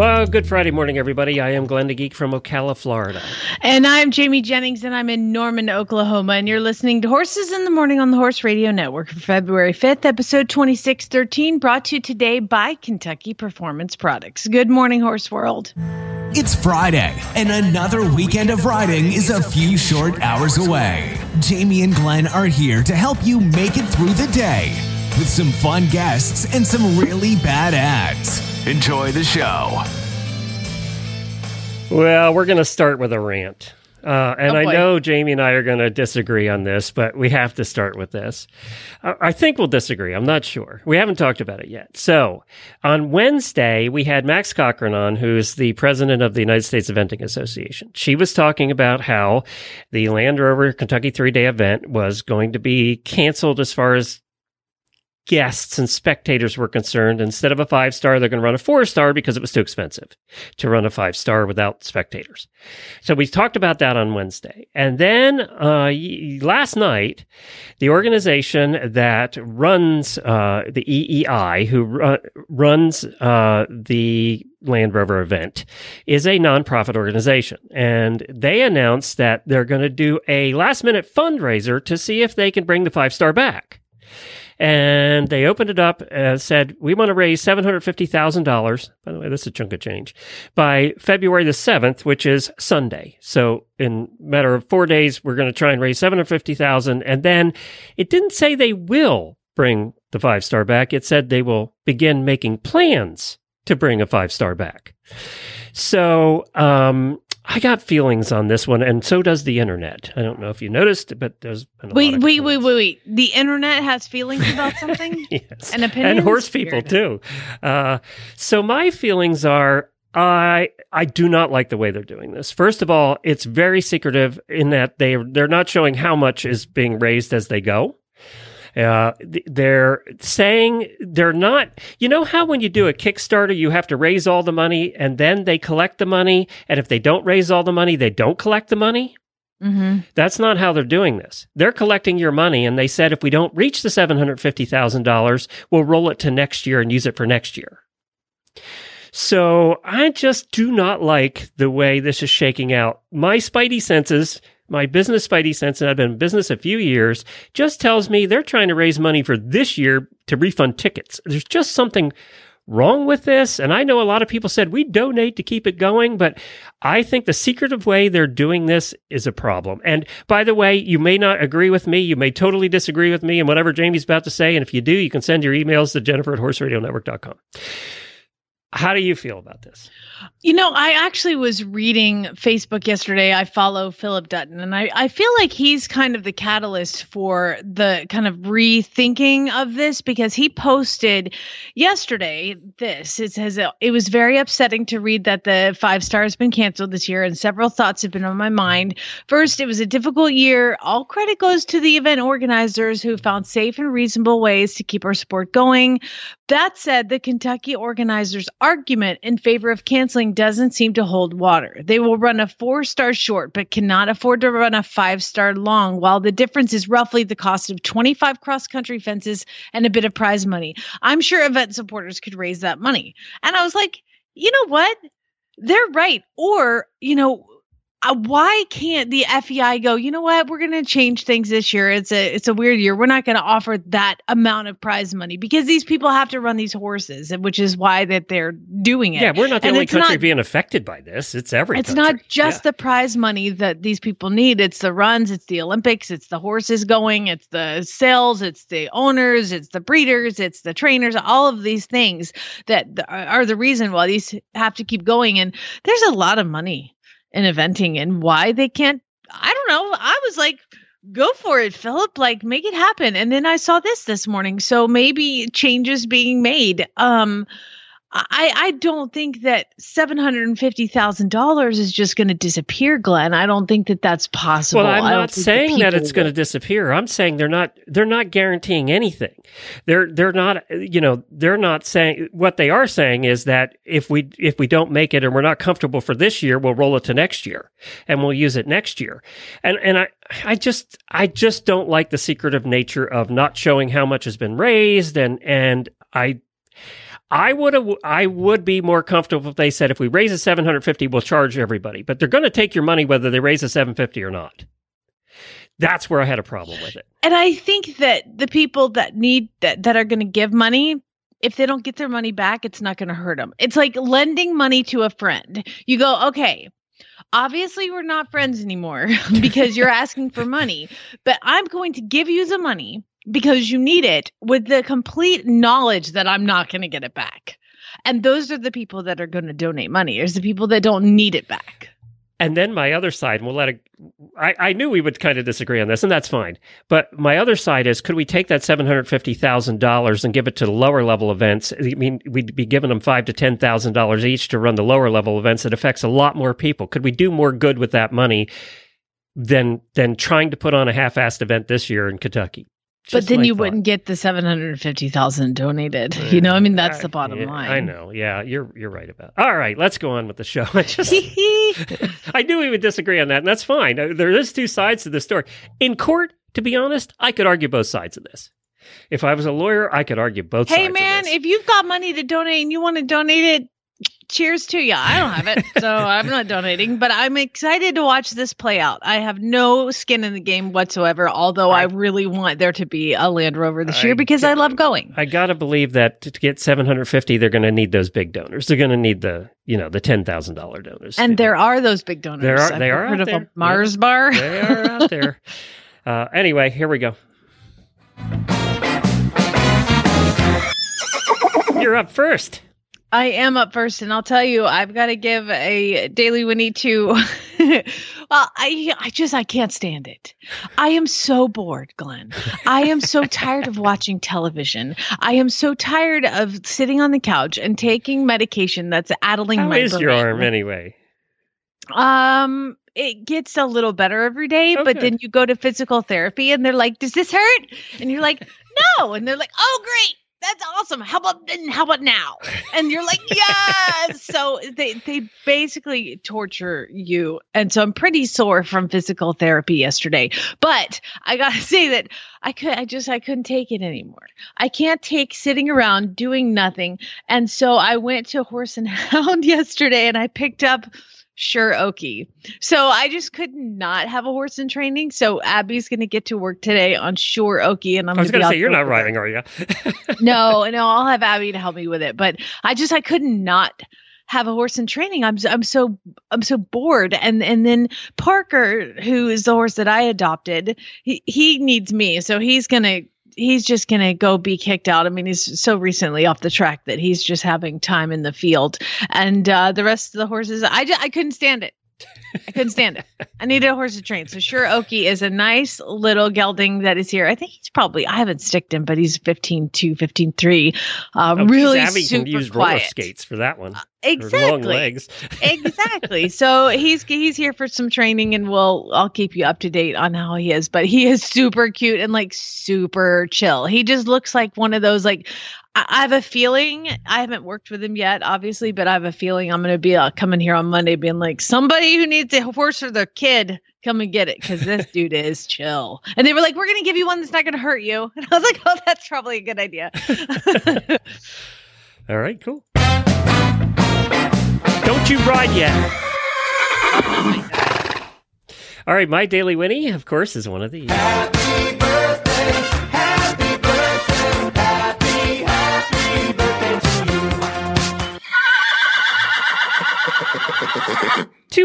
Well, good Friday morning, everybody. I am Glenn the Geek from Ocala, Florida. And I'm Jamie Jennings, and I'm in Norman, Oklahoma. And you're listening to Horses in the Morning on the Horse Radio Network for February 5th, episode 2613, brought to you today by Kentucky Performance Products. Good morning, Horse World. It's Friday, and another weekend of riding is a few short hours away. Jamie and Glenn are here to help you make it through the day with some fun guests and some really bad ads. Enjoy the show. Well, we're going to start with a rant. Uh, and Oh, I know Jamie and I are going to disagree on this, but we have to start with this. I I think we'll disagree. I'm not sure. We haven't talked about it yet. So on Wednesday, we had Max Corcoran on, who's the president of the United States Eventing Association. She was talking about how the Land Rover Kentucky three day event was going to be canceled as far as guests and spectators were concerned. Instead of a five star, they're going to run a four star because it was too expensive to run a five star without spectators. So we talked about that on Wednesday. And then uh, last night, the organization that runs uh, the EEI, who ru- runs uh, the Land Rover event, is a nonprofit organization. And they announced that they're going to do a last minute fundraiser to see if they can bring the five star back and they opened it up and said, "We want to raise seven hundred fifty thousand dollars." By the way, that's a chunk of change by February the seventh, which is Sunday. So, in matter of four days, we're going to try and raise seven hundred fifty thousand. And then it didn't say they will bring the five star back. It said they will begin making plans to bring a five star back. So, um, I got feelings on this one, and so does the internet. I don't know if you noticed, but there's been Wait, wait, wait, wait, wait. The internet has feelings about something? yes. And opinions? and horse people too. Uh, so my feelings are I I do not like the way they're doing this. First of all, it's very secretive in that they they're not showing how much is being raised as they go. Uh, they're saying they're not. You know how when you do a Kickstarter, you have to raise all the money and then they collect the money, and if they don't raise all the money, they don't collect the money. mm-hmm. That's not how they're doing this. They're collecting your money, and they said if we don't reach the $750,000, we'll roll it to next year and use it for next year. So I just do not like the way this is shaking out. My spidey senses, my business spidey sense, and I've been in business a few years, just tells me they're trying to raise money for this year to refund tickets. There's just something wrong with this. And I know a lot of people said we donate to keep it going, but I think the secretive way they're doing this is a problem. And by the way, you may not agree with me. You may totally disagree with me and whatever Jamie's about to say. And if you do, you can send your emails to Jennifer at horseradionetwork.com. How do you feel about this? You know, I actually was reading Facebook yesterday. I follow Philip Dutton, and I, I feel like he's kind of the catalyst for the kind of rethinking of this because he posted yesterday this. It says uh, it was very upsetting to read that the five star has been canceled this year, and several thoughts have been on my mind. First, it was a difficult year. All credit goes to the event organizers who found safe and reasonable ways to keep our sport going. That said, the Kentucky organizers' argument in favor of canceling doesn't seem to hold water. They will run a four star short, but cannot afford to run a five star long, while the difference is roughly the cost of 25 cross country fences and a bit of prize money. I'm sure event supporters could raise that money. And I was like, you know what? They're right. Or, you know, uh, why can't the FEI go? You know what? We're going to change things this year. It's a it's a weird year. We're not going to offer that amount of prize money because these people have to run these horses, which is why that they're doing it. Yeah, we're not the And only country not- being affected by this. It's every it's country. not just the prize money that these people need. It's the runs, it's the Olympics, it's the horses going, it's the sales, it's the owners, it's the breeders, it's the trainers, all of these things that are the reason why these have to keep going. And there's a lot of money in eventing and why they can't. I don't know. I was like, go for it, Philip. Like, make it happen. And then I saw this this morning. So maybe changes being made. Um, I, I don't think that seven hundred and fifty thousand dollars is just going to disappear, Glenn. I don't think that that's possible. Well, I'm not saying that it's going to disappear. I'm saying they're not they're not guaranteeing anything. They're they're not you know they're not saying what they are saying is that if we if we don't make it and we're not comfortable for this year, we'll roll it to next year and we'll use it next year. And and I I just I just don't like the secretive nature of not showing how much has been raised and and I I would have I would be more comfortable if they said if we raise a 750 we'll charge everybody. But they're going to take your money whether they raise a 750 or not. That's where I had a problem with it. And I think that the people that need that that are going to give money, if they don't get their money back, it's not going to hurt them. It's like lending money to a friend. You go, okay, obviously we're not friends anymore because you're asking for money, but I'm going to give you the money because you need it with the complete knowledge that I'm not going to get it back. And those are the people that are going to donate money. There's the people that don't need it back. And then my other side, and we'll let it. I, I knew we would kind of disagree on this, and that's fine. But my other side is, could we take that seven hundred fifty thousand dollars and give it to the lower level events? I mean, we'd be giving them five to ten thousand dollars each to run the lower level events. It affects a lot more people. Could we do more good with that money than than trying to put on a half-assed event this year in Kentucky? But then you thought. wouldn't get the 750,000 donated. You know, I mean that's I- the bottom yeah, line. I know. Yeah, you're you're right about. All right, let's go on with the show. I just I knew we would disagree on that, and that's fine. There is two sides to the story. In court, to be honest, I could argue both sides of this. If I was a lawyer, I could argue both hey man, if you've got money to donate and you want to donate it, cheers to you. I don't have it, so I'm not donating, but I'm excited to watch this play out. I have no skin in the game whatsoever, although I, I- really want there to be a Land Rover this year I because I love going. I gotta believe that to get 750, they're going to need those big donors. They're going to need the you know the ten thousand dollar donors. And to- there are those big donors. There are- I've they are heard out of a there. Mars bar. they are out there. Uh, anyway, here we go. You're up first. I am up first, and I'll tell you, I've got to give a daily Whinny to. well, I I just I can't stand it. I am so bored, Glenn. I am so tired of watching television. I am so tired of sitting on the couch and taking medication that's addling How my is your arm anyway? Um, it gets a little better every day, Oh, but then you go to physical therapy and they're like, "Does this hurt?" And you're like, "No," and they're like, "Oh, great." That's awesome. How about then? How about now? And you're like, yes. so they they basically torture you, and so I'm pretty sore from physical therapy yesterday. But I gotta say that I could, I just, I couldn't take it anymore. I can't take sitting around doing nothing, and so I went to Horse and Hound yesterday, and I picked up Sure Okie. So I just could not have a horse in training. So Abby's going to get to work today on Sure Okie, and I'm I was going to say you're not riding, are you? no, no, I'll have Abby to help me with it. But I just I could not not have a horse in training. I'm I'm so I'm so bored. And and then Parker, who is the horse that I adopted, he he needs me, so he's gonna he's just gonna go be kicked out. I mean, he's so recently off the track that he's just having time in the field, and uh, the rest of the horses, I just, I couldn't stand it. I couldn't stand it. I needed a horse to train. So sure, Okie is a nice little gelding that is here. I think he's probably I haven't sticked him, but he's 15 2, 15 3. Uh, Oh, really Abby super can use roller skates for that one. Long Exactly. legs. exactly. So he's he's here for some training, and we'll I'll keep you up to date on how he is. But he is super cute and like super chill. He just looks like one of those like. I I have a feeling I haven't worked with him yet, obviously, but I have a feeling I'm going to be uh, coming here on Monday, being like, somebody who needs a horse for their kid, come and get it because this dude is chill. And they were like, we're going to give you one that's not going to hurt you. And I was like, oh, that's probably a good idea. All right, cool. Don't you ride yet. All right, my daily Whinny, of course, is one of these.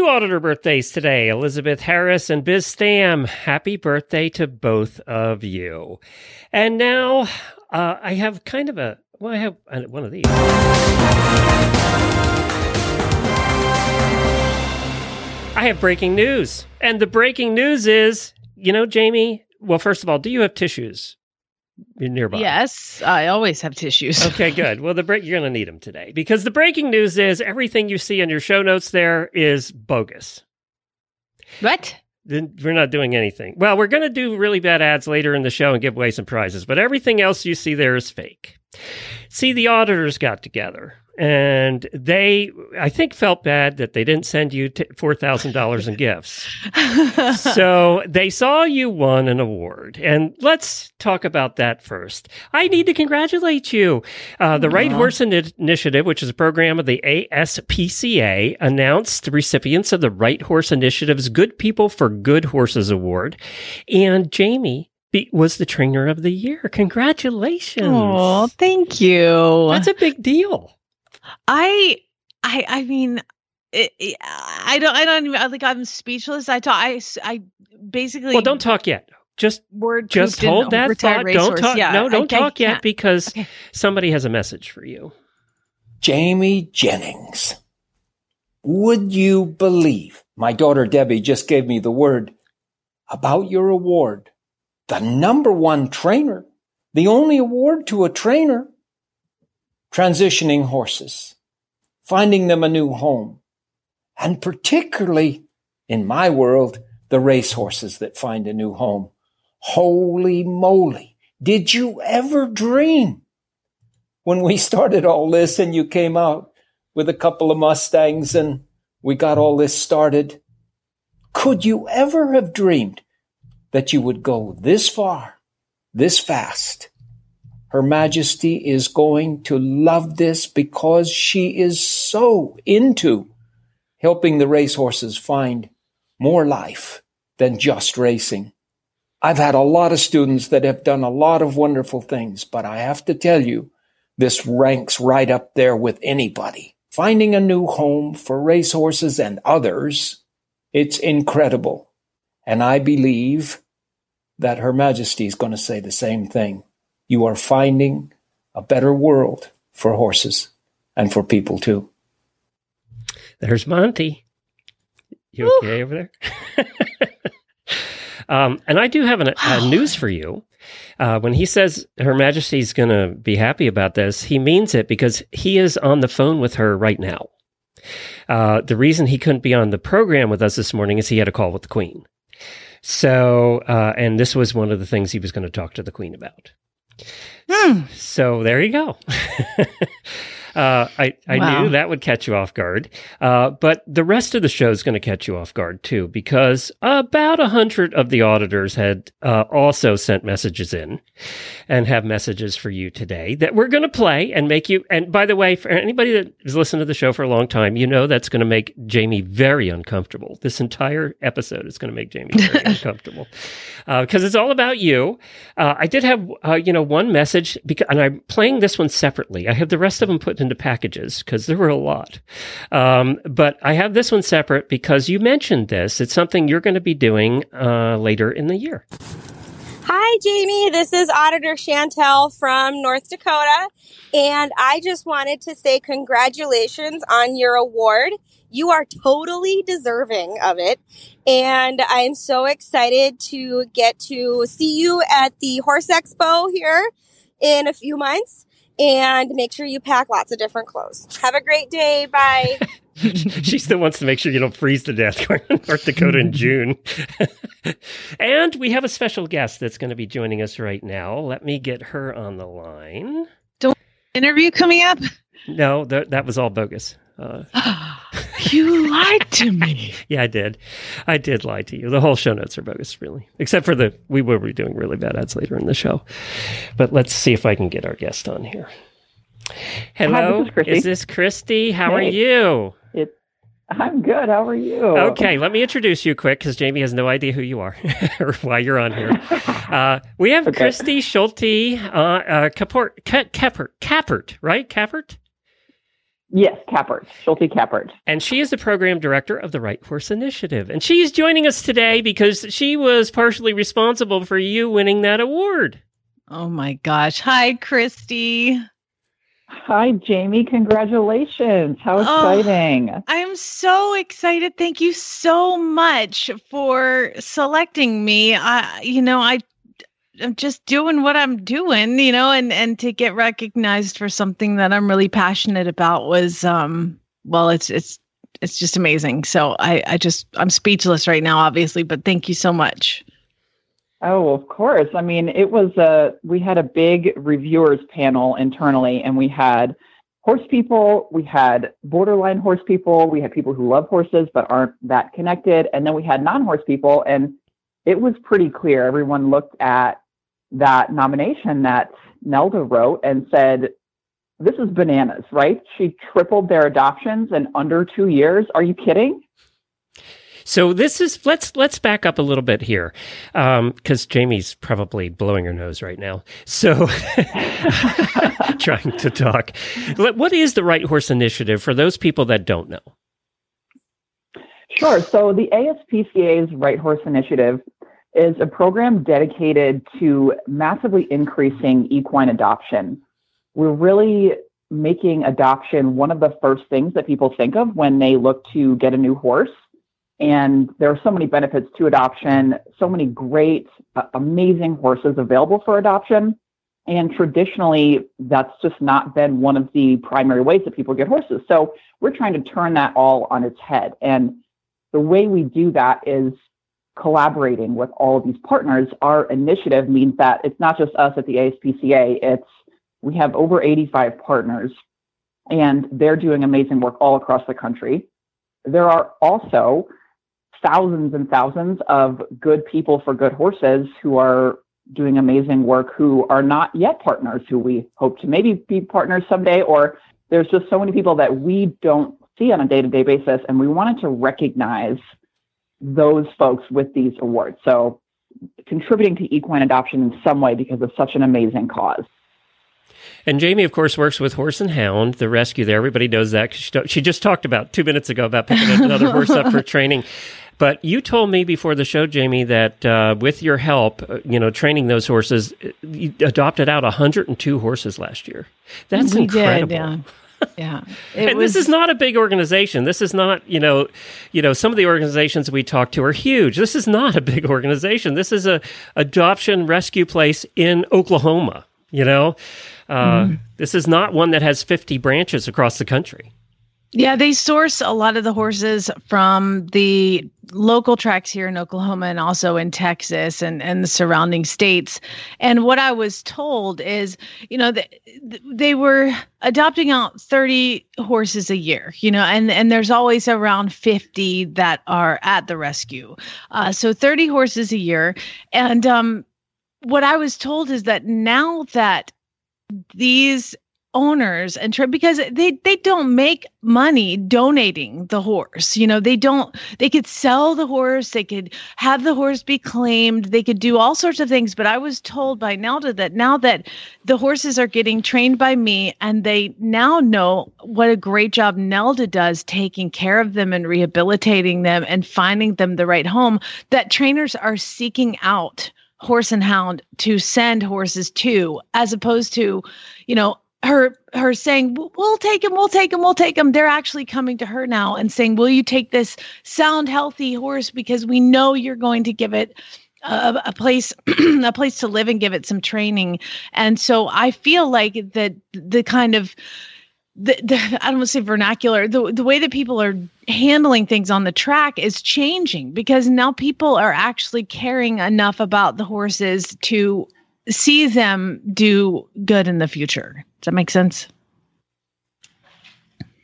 Auditor birthdays today, Elizabeth Harris and Biz Stam. Happy birthday to both of you. And now uh, I have kind of a, well, I have uh, one of these. I have breaking news. And the breaking news is, you know, Jamie, well, first of all, do you have tissues? Nearby? Yes, I always have tissues. Okay, good. Well, the break you're going to need them today because the breaking news is everything you see in your show notes there is bogus. What? Then we're not doing anything. Well, we're going to do really bad ads later in the show and give away some prizes, but everything else you see there is fake. See, the auditors got together and they, I think, felt bad that they didn't send you t- $4,000 in gifts. so they saw you won an award. And let's talk about that first. I need to congratulate you. Uh, the Right Horse Ini- Initiative, which is a program of the ASPCA, announced the recipients of the Right Horse Initiative's Good People for Good Horses Award. And Jamie was the trainer of the year. Congratulations. Oh, thank you. That's a big deal. I, I, I mean, it, it- I don't, I don't even like. I'm speechless. I talk. I I basically. Well, don't talk yet. Just Word just hold that thought. racehorse. Don't talk. Yeah, no, don't I talk yet because Okay. somebody has a message for you. Jamie Jennings. Would you believe my daughter Debbie just gave me the word about your award? The number one trainer, the only award to a trainer. Transitioning horses, finding them a new home, and particularly in my world, the race horses that find a new home. Holy moly. Did you ever dream when we started all this and you came out with a couple of Mustangs and we got all this started? Could you ever have dreamed that you would go this far, this fast? Her Majesty is going to love this because she is so into helping the racehorses find more life than just racing. I've had a lot of students that have done a lot of wonderful things, but I have to tell you, this ranks right up there with anybody. Finding a new home for racehorses and others, it's incredible. And I believe that Her Majesty is going to say the same thing. You are finding a better world for horses and for people too. There's Monty. You okay over there? um, and I do have an, a news for you. Uh, when he says Her Majesty's going to be happy about this, he means it because he is on the phone with her right now. Uh, the reason he couldn't be on the program with us this morning is he had a call with the Queen. So, uh, and this was one of the things he was going to talk to the Queen about. Hmm. So there you go. uh, I I Wow. knew that would catch you off guard, uh, but the rest of the show is going to catch you off guard too, because about a hundred of the auditors had uh, also sent messages in, and have messages for you today that we're going to play and make you. And by the way, for anybody that has listened to the show for a long time, you know that's going to make Jamie very uncomfortable. This entire episode is going to make Jamie very uncomfortable because it's all about you. Uh, I did have, uh, you know, one message, because, and I'm playing this one separately. I have the rest of them put into packages because there were a lot. Um, but I have this one separate because you mentioned this. It's something you're going to be doing uh, later in the year. Hi, Jamie. This is Auditor Chantel from North Dakota. And I just wanted to say congratulations on your award. You are totally deserving of it. And I'm so excited to get to see you at the Horse Expo here in a few months. And make sure you pack lots of different clothes. Have a great day. Bye. she still wants to make sure you don't freeze to death going to North Dakota in June. and we have a special guest that's going to be joining us right now. Let me get her on the line. Don't interview coming up. No, th- that was all bogus. Uh, you lied to me. yeah, I did. I did lie to you. The whole show notes are bogus, really, except for the we will be doing really bad ads later in the show. But let's see if I can get our guest on here. Hello, this is Christie. this Christie? How are you? It, I'm good. How are you? Okay, let me introduce you quick because Jamie has no idea who you are or why you're on here. Uh, we have Okay. Christie Schulte, uh, uh, Kaport, Ka- Kappert, Kappert, right? Kappert? Yes, Kappert, Schulte Kappert. And she is the program director of the Right Horse Initiative. And she's joining us today because she was partially responsible for you winning that award. Oh my gosh. Hi, Christie. Hi, Jamie. Congratulations. How Oh. exciting. I am so excited. Thank you so much for selecting me. I you know, I I'm just doing what I'm doing, you know, and and to get recognized for something that I'm really passionate about was um well, it's it's it's just amazing. So I I just I'm speechless right now obviously, but thank you so much. Oh, of course. I mean, it was a we had a big reviewers panel internally and we had horse people, we had borderline horse people, we had people who love horses but aren't that connected, and then we had non-horse people and it was pretty clear. Everyone looked at that nomination that Nelda wrote and said, This is bananas, right? She tripled their adoptions in under two years. Are you kidding? So this is let's let's back up a little bit here, because um, Jamie's probably blowing her nose right now. So trying to talk. What is the Right Horse Initiative for those people that don't know? Sure. So the ASPCA's Right Horse Initiative is a program dedicated to massively increasing equine adoption. We're really making adoption one of the first things that people think of when they look to get a new horse. And there are so many benefits to adoption, so many great, uh, amazing horses available for adoption. And traditionally, that's just not been one of the primary ways that people get horses. So we're trying to turn that all on its head. And the way we do that is collaborating with all of these partners, our initiative means that it's not just us at the ASPCA, it's we have over 85 partners and they're doing amazing work all across the country. There are also thousands and thousands of good people for good horses who are doing amazing work who are not yet partners who we hope to maybe be partners someday or there's just so many people that we don't see on a day-to-day basis and we wanted to recognize those folks with these awards. So contributing to equine adoption in some way because of such an amazing cause. And Jamie, of course, works with Horse and Hound, the rescue there. Everybody knows that. She, she just talked about two minutes ago about picking another horse up for training. But you told me before the show, Jamie, that uh, with your help, uh, you know, training those horses, you adopted out 102 horses last year. That's we incredible. Did, yeah yeah. and was... this is not a big organization. This is not, you know, you know, some of the organizations we talk to are huge. This is not a big organization. This is a adoption rescue place in Oklahoma, you know. Uh, mm. This is not one that has 50 branches across the country. Yeah, they source a lot of the horses from the local tracks here in Oklahoma and also in Texas and, and the surrounding states. And what I was told is, you know, that they were adopting out 30 horses a year, you know, and, and there's always around 50 that are at the rescue. Uh, so 30 horses a year. And um, what I was told is that now that these owners and because they they don't make money donating the horse you know they don't they could sell the horse they could have the horse be claimed they could do all sorts of things. But i was told by nelda that now that the horses are getting trained by me and they now know what a great job nelda does taking care of them and rehabilitating them and finding them the right home that trainers are seeking out horse and hound to send horses to as opposed to you know her her saying we'll take him we'll take him we'll take him. They're actually coming to her now and saying will you take this sound healthy horse? Because we know you're going to give it a, a place a place to live and give it some training. And so i feel like that the kind of the, the I don't want to say vernacular, the, the way that people are handling things on the track is changing because now people are actually caring enough about the horses to see them do good in the future. Does that make sense?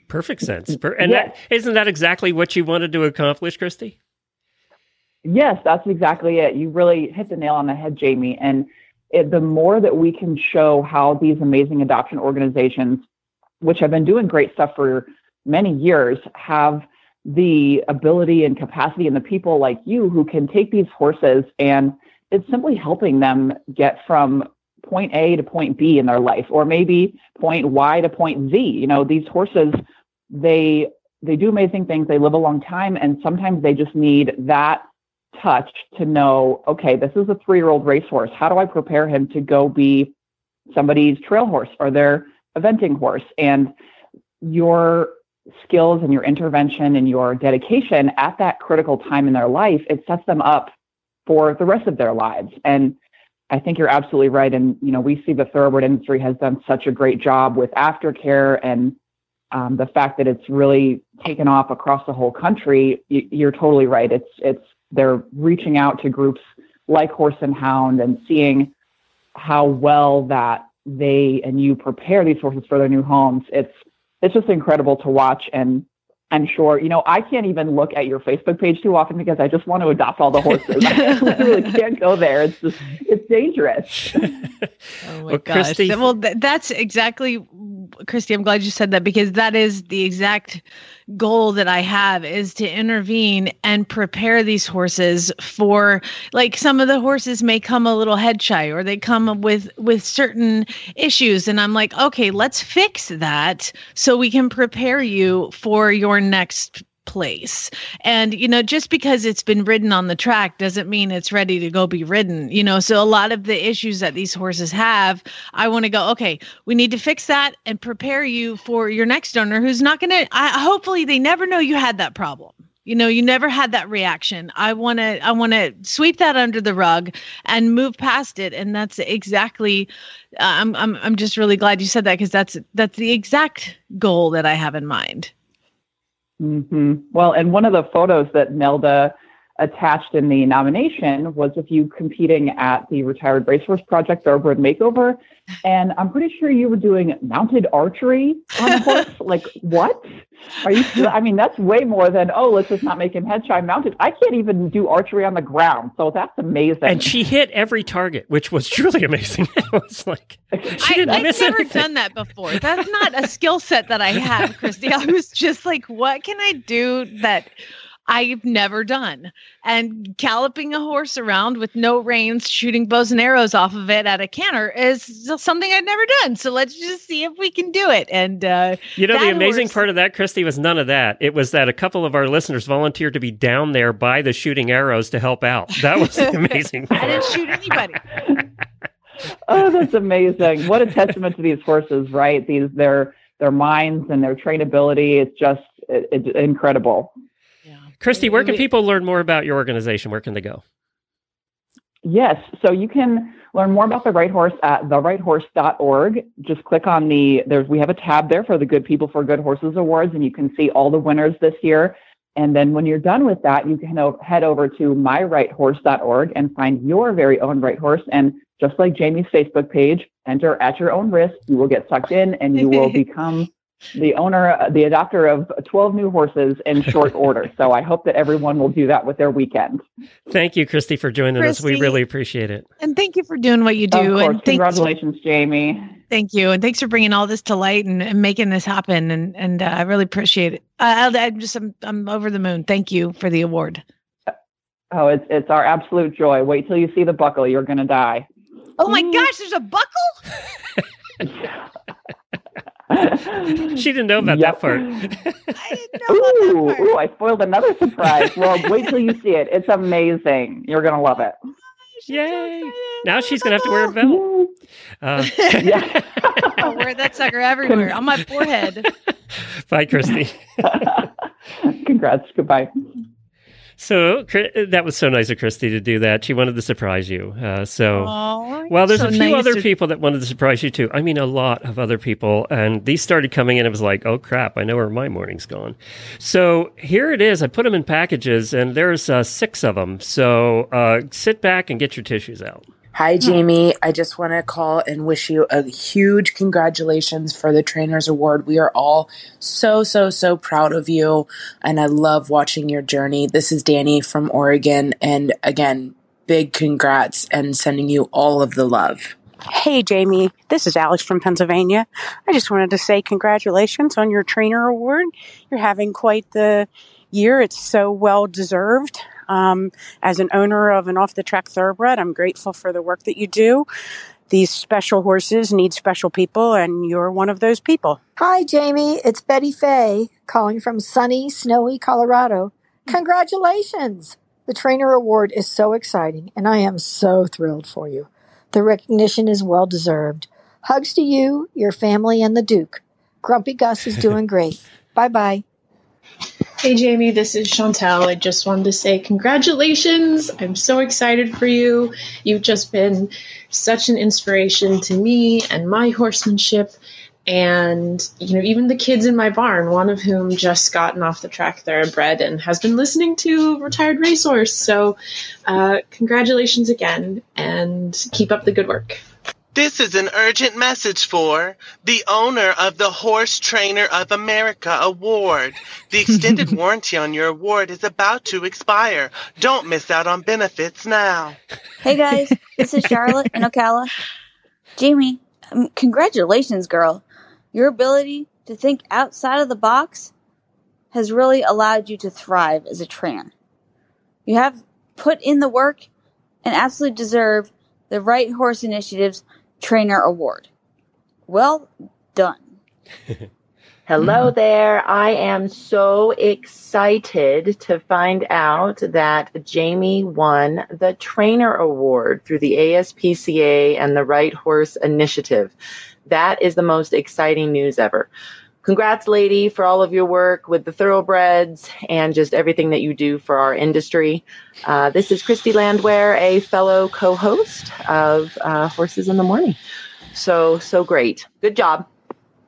Perfect sense. And yes. that, isn't that exactly what you wanted to accomplish, Christie? Yes, that's exactly it. You really hit the nail on the head, Jamie. And it, the more that we can show how these amazing adoption organizations, which have been doing great stuff for many years, have the ability and capacity and the people like you who can take these horses and it's simply helping them get from point A to point B in their life, or maybe point Y to point Z. You know, these horses, they they do amazing things. They live a long time, and sometimes they just need that touch to know, okay, this is a three-year-old racehorse. How do I prepare him to go be somebody's trail horse or their eventing horse? And your skills and your intervention and your dedication at that critical time in their life, it sets them up for the rest of their lives. And I think you're absolutely right. And, you know, we see the thoroughbred industry has done such a great job with aftercare and um, the fact that it's really taken off across the whole country. You're totally right. It's, it's, they're reaching out to groups like Horse and Hound and seeing how well that they and you prepare these horses for their new homes. It's, it's just incredible to watch. And I'm sure, you know, I can't even look at your Facebook page too often because I just want to adopt all the horses. I literally can't go there. It's just, it's dangerous. oh my well, gosh. Christie, well, th- that's exactly, Christie, I'm glad you said that because that is the exact goal that I have is to intervene and prepare these horses for like some of the horses may come a little head shy or they come with with certain issues. And I'm like okay let's fix that so we can prepare you for your next place. And, you know, just because it's been ridden on the track doesn't mean it's ready to go be ridden, you know. So a lot of the issues that these horses have, I want to go, okay, we need to fix that and prepare you for your next owner who's not going to, hopefully, they never know you had that problem. You know, you never had that reaction. I want to I want to sweep that under the rug and move past it and that's exactly uh, I'm I'm I'm just really glad you said that because that's that's the exact goal that I have in mind. Mm-hmm. Well, and one of the photos that Nelda attached in the nomination was of you competing at the Retired Racehorse Project Thoroughbred Makeover. And I'm pretty sure you were doing mounted archery on a horse. like, what? Are you, I mean, that's way more than, oh, let's just not make him head shy mounted. I can't even do archery on the ground. So that's amazing. And she hit every target, which was truly amazing. it was like, she didn't I, miss I've never anything. done that before. That's not a skill set that I have, Christie. I was just like, what can I do that I've never done. And galloping a horse around with no reins, shooting bows and arrows off of it at a canter is something I've never done. So let's just see if we can do it. And uh, you know, the amazing horse... part of that, Christie, was none of that. It was that a couple of our listeners volunteered to be down there by the shooting arrows to help out. That was the amazing. I didn't shoot anybody. oh, that's amazing! What a testament to these horses, right? These their their minds and their trainability. It's just it, it's incredible. Christie, where can people learn more about your organization? Where can they go? Yes, so you can learn more about the Right Horse at therighthorse.org. Just click on the there's we have a tab there for the Good People for Good Horses Awards, and you can see all the winners this year. And then when you're done with that, you can head over to myrighthorse.org and find your very own right horse. And just like Jamie's Facebook page, enter at your own risk. You will get sucked in and you will become the owner, the adopter of 12 new horses in short order. So I hope that everyone will do that with their weekend. Thank you, Christie, for joining Christie, us. We really appreciate it. And thank you for doing what you do. Of course. And congratulations, Jamie. Thank you, and thanks for bringing all this to light and, and making this happen. And and uh, I really appreciate it. I, I'm just I'm, I'm over the moon. Thank you for the award. Oh, it's it's our absolute joy. Wait till you see the buckle. You're gonna die. Oh my gosh, there's a buckle. she didn't know about yep. that part. I didn't know about that part. Ooh, I spoiled another surprise. well, wait till you see it. It's amazing. You're gonna love it. Yay! So now she's gonna have to wear a belt. Uh, yeah. I'll wear that sucker everywhere on my forehead. Bye, Christie. Congrats. Goodbye. So that was so nice of Christie to do that. She wanted to surprise you. Uh, so, Aww, well, there's so a few nice other to... people that wanted to surprise you too. I mean, a lot of other people, and these started coming in. It was like, oh crap, I know where my morning's gone. So here it is. I put them in packages, and there's uh, six of them. So uh, sit back and get your tissues out. Hi, hmm. Jamie. I just want to call and wish you a huge congratulations for the Trainers Award. We are all so, so, so proud of you, and I love watching your journey. This is Danny from Oregon, and again, big congrats and sending you all of the love. Hey, Jamie. This is Alex from Pennsylvania. I just wanted to say congratulations on your Trainer Award. You're having quite the year. It's so well deserved. Um, as an owner of an off the track thoroughbred, I'm grateful for the work that you do. These special horses need special people, and you're one of those people. Hi, Jamie. It's Betty Fay calling from sunny, snowy Colorado. Congratulations! The Trainer Award is so exciting, and I am so thrilled for you. The recognition is well deserved. Hugs to you, your family, and the Duke. Grumpy Gus is doing great. Bye bye. Hey Jamie, this is Chantel. I just wanted to say congratulations. I'm so excited for you. You've just been such an inspiration to me and my horsemanship. And, you know, even the kids in my barn, one of whom just gotten off the track thoroughbred and has been listening to Retired Racehorse. So, uh, congratulations again and keep up the good work. This is an urgent message for the owner of the Horse Trainer of America Award. The extended warranty on your award is about to expire. Don't miss out on benefits now. Hey guys, this is Charlotte in Ocala. Jamie, um, congratulations, girl. Your ability to think outside of the box has really allowed you to thrive as a trainer. You have put in the work and absolutely deserve the Right Horse Initiative's Trainer Award. Well done. Hello there. I am so excited to find out that Jamie won the Trainer Award through the ASPCA and the Right Horse Initiative. That is the most exciting news ever. Congrats, lady, for all of your work with the thoroughbreds and just everything that you do for our industry. Uh, this is Christy Landwehr, a fellow co host of uh, Horses in the Morning. So, so great. Good job.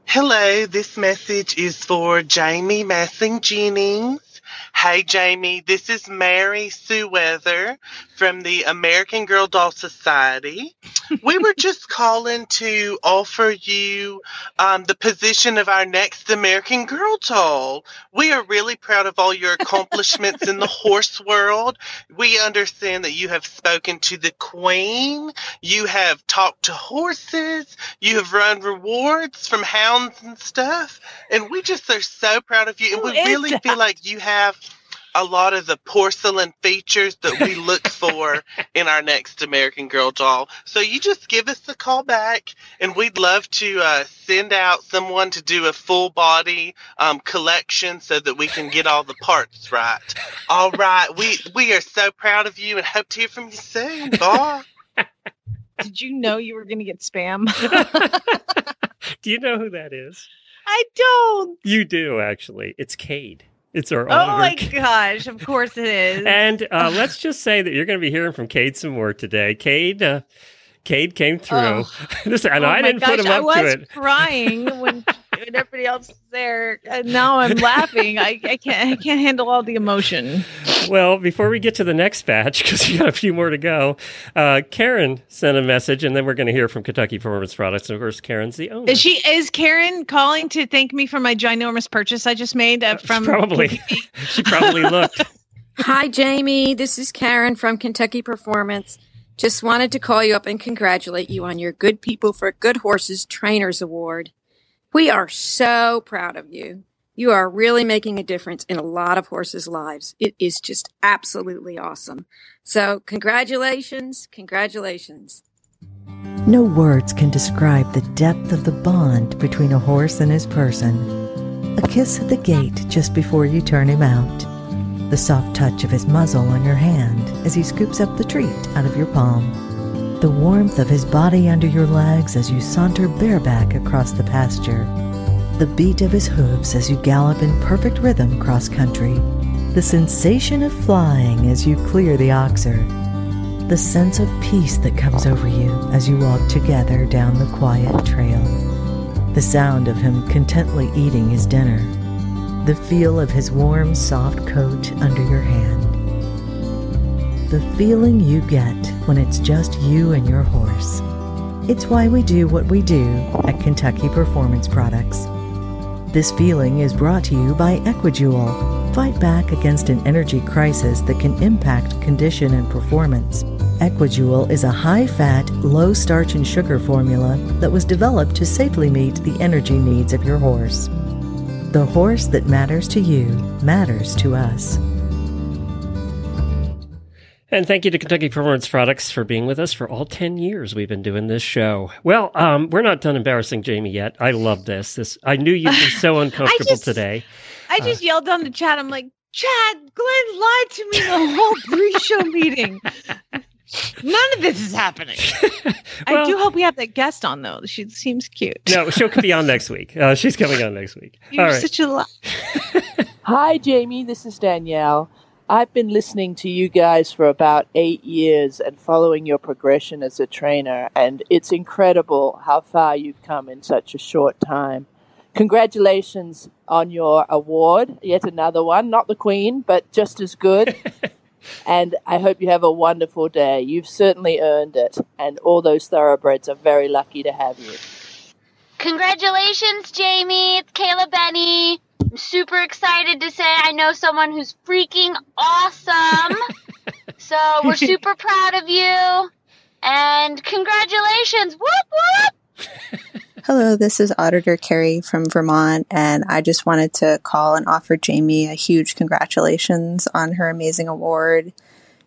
Hello, this message is for Jamie Messing Jennings. Hey Jamie, this is Mary Sue Weather from the American Girl Doll Society. we were just calling to offer you um, the position of our next American Girl Doll. We are really proud of all your accomplishments in the horse world. We understand that you have spoken to the Queen, you have talked to horses, you have run rewards from hounds and stuff, and we just are so proud of you. And Who we really that? feel like you have a lot of the porcelain features that we look for in our next American Girl doll. So you just give us a call back, and we'd love to uh, send out someone to do a full body um, collection so that we can get all the parts right. All right, we we are so proud of you and hope to hear from you soon. Bye. Did you know you were going to get spam? Do you know who that is? I don't. You do, actually. It's Cade. It's our Oh my gosh! Of course it is. And uh, let's just say that you're going to be hearing from Cade some more today. Cade, uh, Cade came through. Oh. And Oh I didn't put gosh, him I up was to it. crying when, when everybody else is there. And now I'm laughing. I, I can't. I can't handle all the emotion. Well, before we get to the next batch, because we got a few more to go, uh, Karen sent a message, and then we're going to hear from Kentucky Performance Products. And of course, Karen's the owner. Is she? Is Karen calling to thank me for my ginormous purchase I just made uh, from probably. she probably looked. Hi, Jamie. This is Karen from Kentucky Performance. Just wanted to call you up and congratulate you on your Good People for Good Horses Trainers Award. We are so proud of you. You are really making a difference in a lot of horses' lives. It is just absolutely awesome. So, congratulations, congratulations. No words can describe the depth of the bond between a horse and his person. A kiss at the gate just before you turn him out. The soft touch of his muzzle on your hand as he scoops up the treat out of your palm. The warmth of his body under your legs as you saunter bareback across the pasture. The beat of his hooves as you gallop in perfect rhythm cross country. The sensation of flying as you clear the oxer the sense of peace that comes over you as you walk together down the quiet trail, the sound of him contently eating his dinner, the feel of his warm, soft coat under your hand, the feeling you get when it's just you and your horse. It's why we do what we do at Kentucky Performance Products. This feeling is brought to you by EquiDuel. Fight back against an energy crisis that can impact condition and performance. EquiDuel is a high fat, low starch and sugar formula that was developed to safely meet the energy needs of your horse. The horse that matters to you matters to us. And thank you to Kentucky Performance Products for being with us for all 10 years we've been doing this show. Well, um, we're not done embarrassing Jamie yet. I love this. This I knew you'd be so uncomfortable just- today. I just yelled down the chat. I'm like, Chad, Glenn lied to me the whole pre-show meeting. None of this is happening. I do hope we have that guest on though. She seems cute. No, she'll be on next week. Uh, she's coming on next week. You're all right. such a lie. Hi, Jamie. This is Danielle. I've been listening to you guys for about eight years and following your progression as a trainer, and it's incredible how far you've come in such a short time. Congratulations on your award, yet another one, not the Queen, but just as good. and I hope you have a wonderful day. You've certainly earned it, and all those thoroughbreds are very lucky to have you. Congratulations, Jamie. It's Kayla Benny. I'm super excited to say I know someone who's freaking awesome. so we're super proud of you. And congratulations. Whoop, whoop. Hello, this is Auditor Carrie from Vermont, and I just wanted to call and offer Jamie a huge congratulations on her amazing award.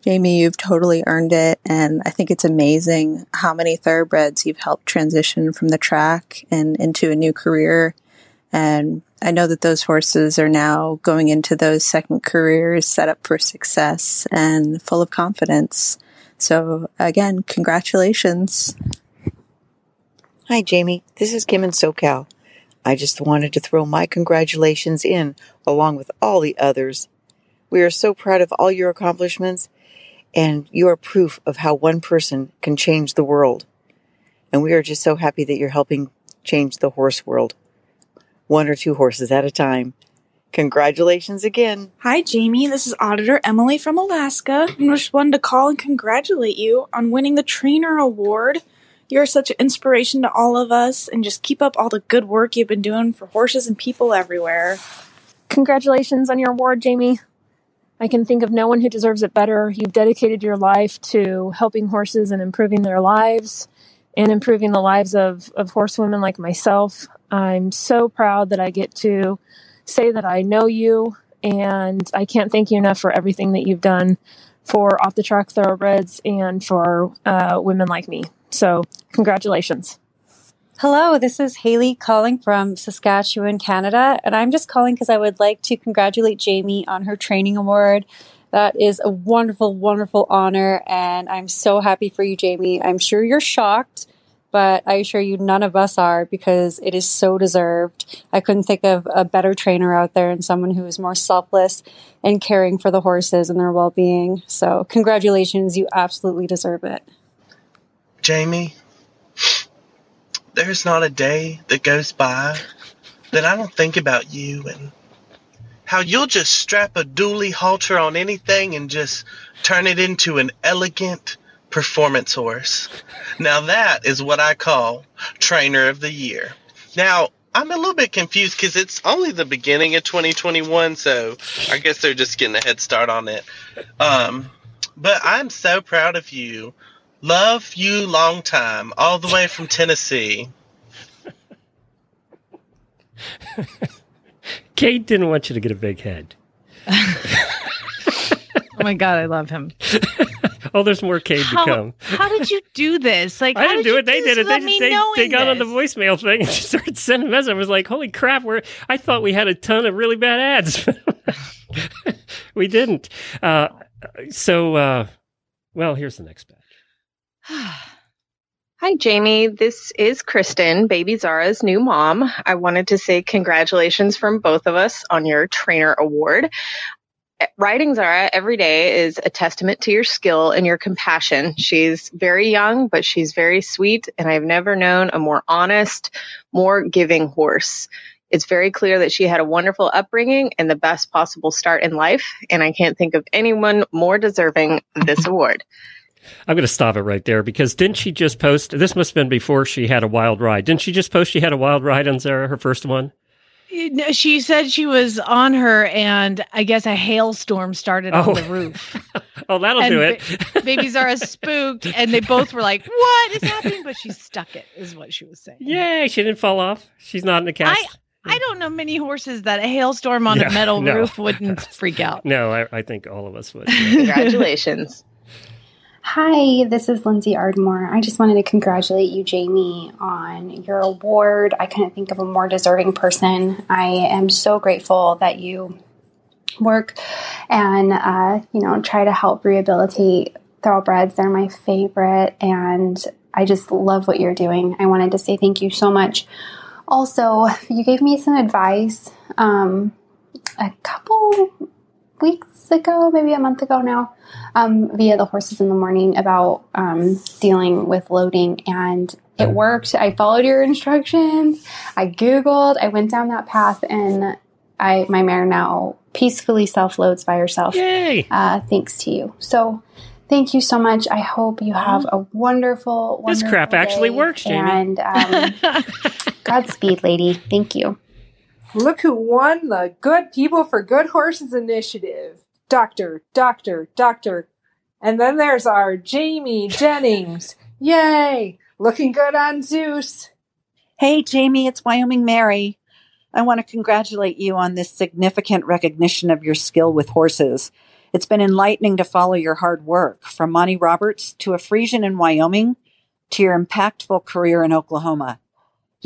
Jamie, you've totally earned it, and I think it's amazing how many thoroughbreds you've helped transition from the track and into a new career. And I know that those horses are now going into those second careers set up for success and full of confidence. So, again, congratulations. Hi, Jamie. This is Kim in SoCal. I just wanted to throw my congratulations in along with all the others. We are so proud of all your accomplishments, and you are proof of how one person can change the world. And we are just so happy that you're helping change the horse world, one or two horses at a time. Congratulations again. Hi, Jamie. This is Auditor Emily from Alaska. I just wanted to call and congratulate you on winning the Trainer Award. You're such an inspiration to all of us, and just keep up all the good work you've been doing for horses and people everywhere. Congratulations on your award, Jamie. I can think of no one who deserves it better. You've dedicated your life to helping horses and improving their lives and improving the lives of, of horsewomen like myself. I'm so proud that I get to say that I know you, and I can't thank you enough for everything that you've done for off the track thoroughbreds and for uh, women like me. So, congratulations. Hello, this is Haley calling from Saskatchewan, Canada, and I'm just calling because I would like to congratulate Jamie on her training award. That is a wonderful, wonderful honor, and I'm so happy for you, Jamie. I'm sure you're shocked, but I assure you none of us are because it is so deserved. I couldn't think of a better trainer out there and someone who is more selfless and caring for the horses and their well being. So, congratulations, you absolutely deserve it. Jamie, there's not a day that goes by that I don't think about you and how you'll just strap a dually halter on anything and just turn it into an elegant performance horse. Now that is what I call trainer of the year. Now, I'm a little bit confused because it's only the beginning of 2021, so I guess they're just getting a head start on it. Um, but I'm so proud of you Love you long time, all the way from Tennessee. Cade didn't want you to get a big head. oh my god, I love him. oh, there's more Cade How, to come. how did you do this? Like, I didn't did do it. They did it. They just they, they got on the voicemail thing and just started sending messages. I was like, "Holy crap! We're." I thought we had a ton of really bad ads. we didn't. Uh, so, uh, well, here's the next batch. Hi, Jamie. This is Kristen, baby Zara's new mom. I wanted to say congratulations from both of us on your trainer award. Riding Zara every day is a testament to your skill and your compassion. She's very young, but she's very sweet, and I've never known a more honest, more giving horse. It's very clear that she had a wonderful upbringing and the best possible start in life, and I can't think of anyone more deserving this award. I'm going to stop it right there because didn't she just post? This must have been before she had a wild ride. Didn't she just post she had a wild ride on Zara, her first one? No, She said she was on her, and I guess a hailstorm started Oh. on the oh. roof. Oh, that'll and do it. ba- baby Zara spooked, and they both were like, "What is happening?" But she stuck it, is what she was saying. Yay, she didn't fall off. She's not in the cast. I I don't know many horses that a hailstorm on Yeah, a metal no. roof wouldn't freak out. no, I, I think all of us would. Congratulations. Hi, this is Lindsay Ardmore. I just wanted to congratulate you, Jamie, on your award. I couldn't think of a more deserving person. I am so grateful that you work and uh, you know try to help rehabilitate thoroughbreds. They're my favorite, and I just love what you're doing. I wanted to say thank you so much. Also, you gave me some advice. Um, a couple weeks ago, maybe a month ago now, um, via the horses in the morning about um, dealing with loading, and it worked. I followed your instructions. I googled. I went down that path, and I my mare now peacefully self loads by herself. Yay! Uh, thanks to you. So. Thank you so much. I hope you have a wonderful, wonderful This crap actually works, Jamie. And um, Godspeed, lady. Thank you. Look who won the Good People for Good Horses initiative. Doctor, doctor, doctor. And then there's our Jamie Jennings. Yay! Looking good on Zeus. Hey, Jamie, it's Wyoming Mary. I want to congratulate you on this significant recognition of your skill with horses. It's been enlightening to follow your hard work, from Monty Roberts to a Friesian in Wyoming to your impactful career in Oklahoma.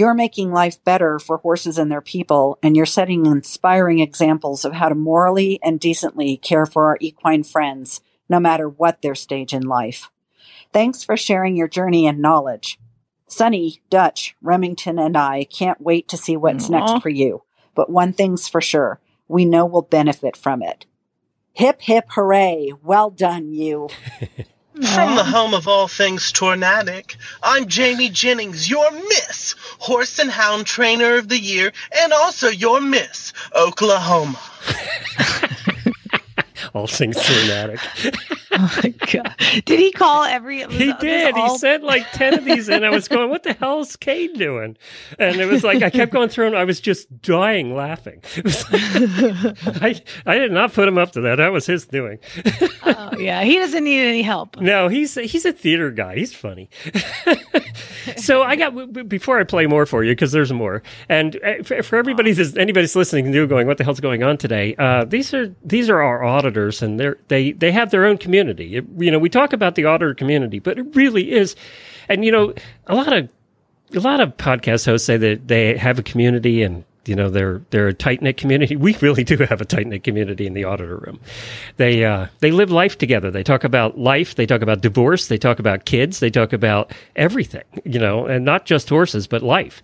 You're making life better for horses and their people, and you're setting inspiring examples of how to morally and decently care for our equine friends, no matter what their stage in life. Thanks for sharing your journey and knowledge. Sunny, Dutch, Remington, and I can't wait to see what's Aw. next for you. But one thing's for sure we know we'll benefit from it. Hip, hip, hooray. Well done, you. From the home of all things tornadic, I'm Jamie Jennings, your Miss Horse and Hound Trainer of the Year, and also your Miss Oklahoma. All things dramatic. oh my god! Did he call every? was- He did. He sent like 10 of these, and I was going, What the hell is Cade doing? And it was like, I kept going through, and I was just dying laughing. Like- I, I did not put him up to that. That was his doing. Oh, yeah, he doesn't need any help. No, he's he's a theater guy. He's funny. so I got before I play more for you because there's more, and uh, for, for everybody that's anybody's listening to going, what the hell's going on today? Uh, these are these are our auditors, and they're they they have their own community. It- you know, we talk about the auditor community, but it really is, and you know, a lot of a lot of podcast hosts say that they have a community and you know they're they're a tight knit community. We really do have a tight knit community in the auditor room. They uh, they live life together. They talk about life. They talk about divorce. They talk about kids. They talk about everything. You know, and not just horses, but life.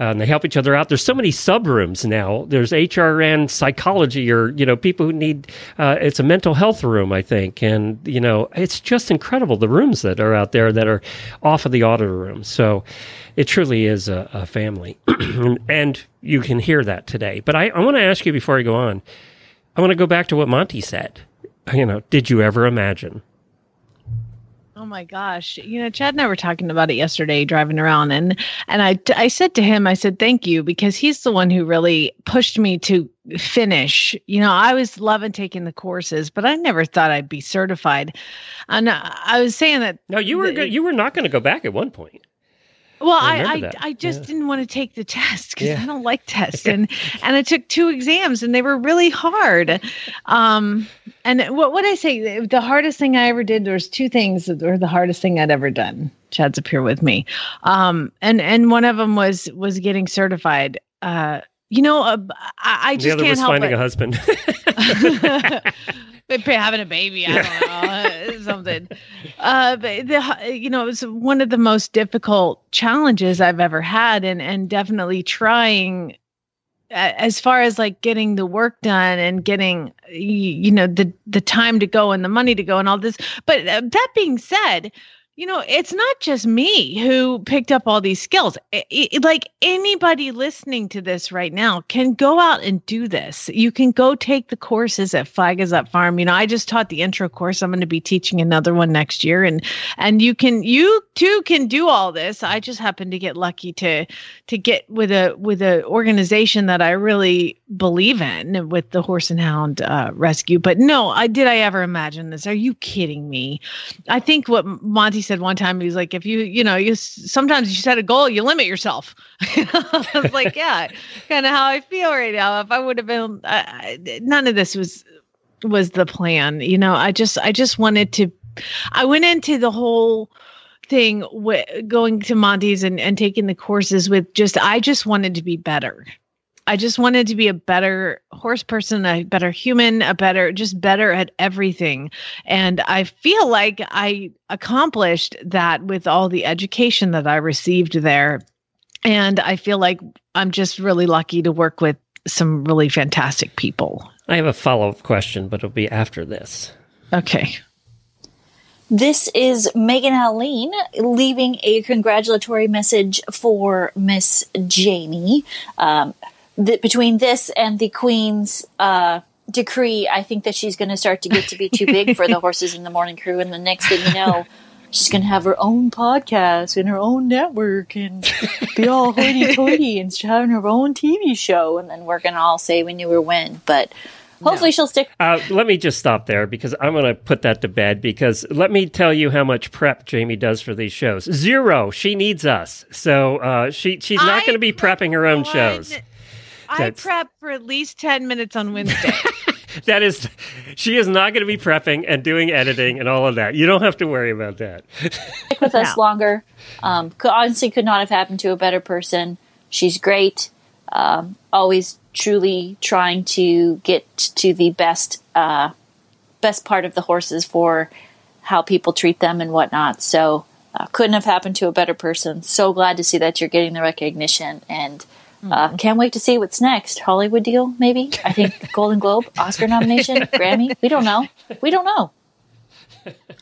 Uh, and they help each other out. There's so many sub rooms now. There's HRN psychology, or you know, people who need. Uh, it's a mental health room, I think, and you know, it's just incredible the rooms that are out there that are off of the auditor room. So it truly is a, a family, and you can hear that today. But I, I want to ask you before I go on. I want to go back to what Monty said. You know, did you ever imagine? Oh my gosh. You know, Chad and I were talking about it yesterday driving around and and I I said to him I said thank you because he's the one who really pushed me to finish. You know, I was loving taking the courses, but I never thought I'd be certified. And I was saying that No, you were go- you were not going to go back at one point. Well, I I I. I just Yeah. didn't want to take the test because Yeah. I don't like tests, and and I took two exams and they were really hard. Um, and what what I say, the- hardest thing I ever did. There was two things that were the hardest thing I'd ever done. Chad's up here with me, um, and and one of them was was getting certified. Uh, you know, uh, I, I just the other can't was help finding it. a husband. having a baby, I don't know, something. Uh, but the, you know, it was one of the most difficult challenges I've ever had, and and definitely trying as far as like getting the work done and getting you know the the time to go and the money to go and all this. But uh, that being said. You know, it's not just me who picked up all these skills. I- I- like anybody listening to this right now can go out and do this. You can go take the courses at Flag Up Farm. You know, I just taught the intro course. I'm going to be teaching another one next year, and and you can you too can do all this. I just happen to get lucky to to get with a with a organization that I really believe in with the Horse and Hound uh, Rescue. But no, I did I ever imagine this? Are you kidding me? I think what Monty said one time, he was like, if you, you know, you sometimes you set a goal, you limit yourself. I was like, yeah, kind of how I feel right now. If I would have been, I, I, none of this was was the plan. You know, I just, I just wanted to. I went into the whole thing with going to Monty's and, and taking the courses with just I just wanted to be better. I just wanted to be a better horse person, a better human, a better, just better at everything. And I feel like I accomplished that with all the education that I received there. And I feel like I'm just really lucky to work with some really fantastic people. I have a follow up question, but it'll be after this. Okay. This is Megan Helene leaving a congratulatory message for Miss Jamie. Um, th- between this and the Queen's uh, decree, I think that she's going to start to get to be too big for the horses in the morning crew. And the next thing you know, she's going to have her own podcast and her own network and be all hoity toity and having her own TV show. And then we're going to all say we knew her when. But hopefully she'll stick. Uh, let me just stop there because I'm going to put that to bed. Because let me tell you how much prep Jamie does for these shows. Zero. She needs us, so uh, she she's not going to be prepping her own shows. I prep for at least 10 minutes on Wednesday. That is, she is not going to be prepping and doing editing and all of that. You don't have to worry about that. stick with us longer. Um, could, honestly, could not have happened to a better person. She's great. Um, always truly trying to get to the best uh, best part of the horses for how people treat them and whatnot. So uh, couldn't have happened to a better person. So glad to see that you're getting the recognition and. Uh, can't wait to see what's next. Hollywood deal, maybe. I think Golden Globe, Oscar nomination, Grammy. We don't know. We don't know.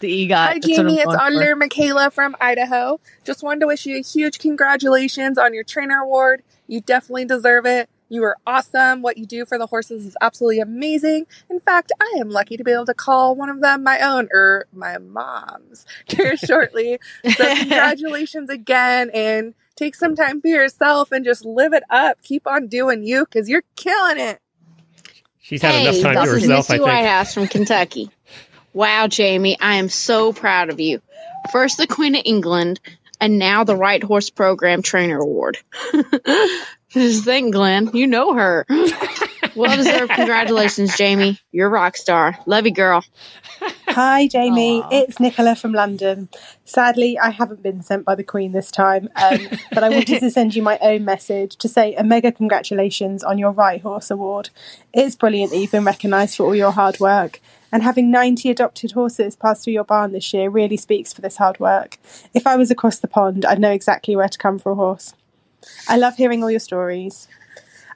The EGOT. Hi, Jamie. It's Under Michaela from Idaho. Just wanted to wish you a huge congratulations on your trainer award. You definitely deserve it. You are awesome. What you do for the horses is absolutely amazing. In fact, I am lucky to be able to call one of them my own or my mom's here shortly. So congratulations again and take some time for yourself and just live it up. Keep on doing you because you're killing it. She's had hey, enough time to this is I Missy think. Whitehouse from Kentucky. Wow, Jamie, I am so proud of you. First the Queen of England, and now the Right Horse Program Trainer Award. Just think, Glenn, you know her. well deserved congratulations, Jamie. You're a rock star. Love you, girl. Hi, Jamie. It's Nicola from London. Sadly, I haven't been sent by the Queen this time, um, but I wanted to send you my own message to say a mega congratulations on your Right Horse Award. It's brilliant that you've been recognised for all your hard work, and having 90 adopted horses pass through your barn this year really speaks for this hard work. If I was across the pond, I'd know exactly where to come for a horse. I love hearing all your stories.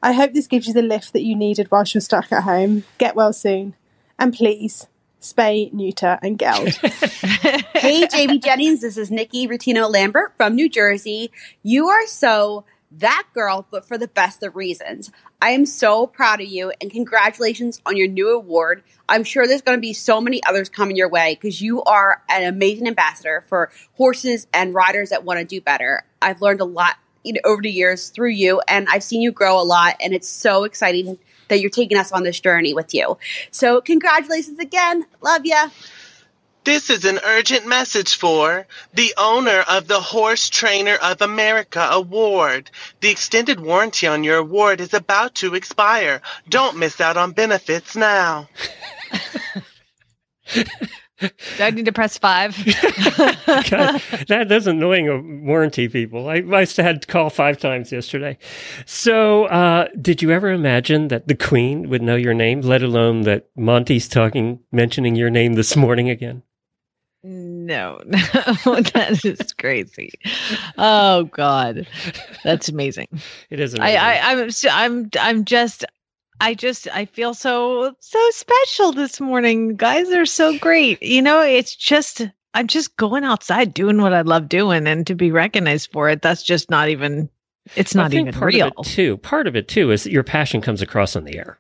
I hope this gives you the lift that you needed whilst you're stuck at home. Get well soon. And please, spay, neuter, and geld. hey, JB Jennings, this is Nikki Rutino Lambert from New Jersey. You are so that girl, but for the best of reasons. I am so proud of you and congratulations on your new award. I'm sure there's going to be so many others coming your way because you are an amazing ambassador for horses and riders that want to do better. I've learned a lot you know, over the years through you, and I've seen you grow a lot, and it's so exciting that you're taking us on this journey with you. So, congratulations again. Love ya. This is an urgent message for the owner of the Horse Trainer of America Award. The extended warranty on your award is about to expire. Don't miss out on benefits now. Do I need to press five? God, that that's annoying of warranty people. I, I had to call five times yesterday. So, uh, did you ever imagine that the Queen would know your name, let alone that Monty's talking, mentioning your name this morning again? No, no, that is crazy. Oh God, that's amazing. It is I, amazing. I, I'm, s- I'm, I'm just, I just, I feel so, so special this morning. Guys are so great. You know, it's just, I'm just going outside doing what I love doing, and to be recognized for it, that's just not even. It's not even part real. Of it too, part of it too is that your passion comes across on the air.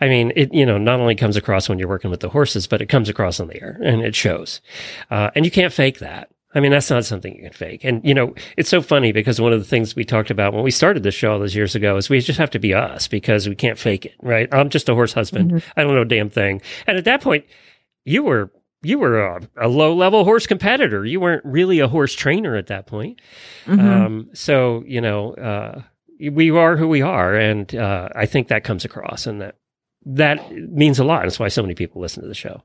I mean, it you know not only comes across when you're working with the horses, but it comes across on the air and it shows, uh, and you can't fake that. I mean, that's not something you can fake. And you know, it's so funny because one of the things we talked about when we started this show all those years ago is we just have to be us because we can't fake it, right? I'm just a horse husband. Mm-hmm. I don't know a damn thing. And at that point, you were you were a, a low level horse competitor. You weren't really a horse trainer at that point. Mhm. Um, so you know, uh, we are who we are, and uh, I think that comes across, and that that means a lot. That's why so many people listen to the show.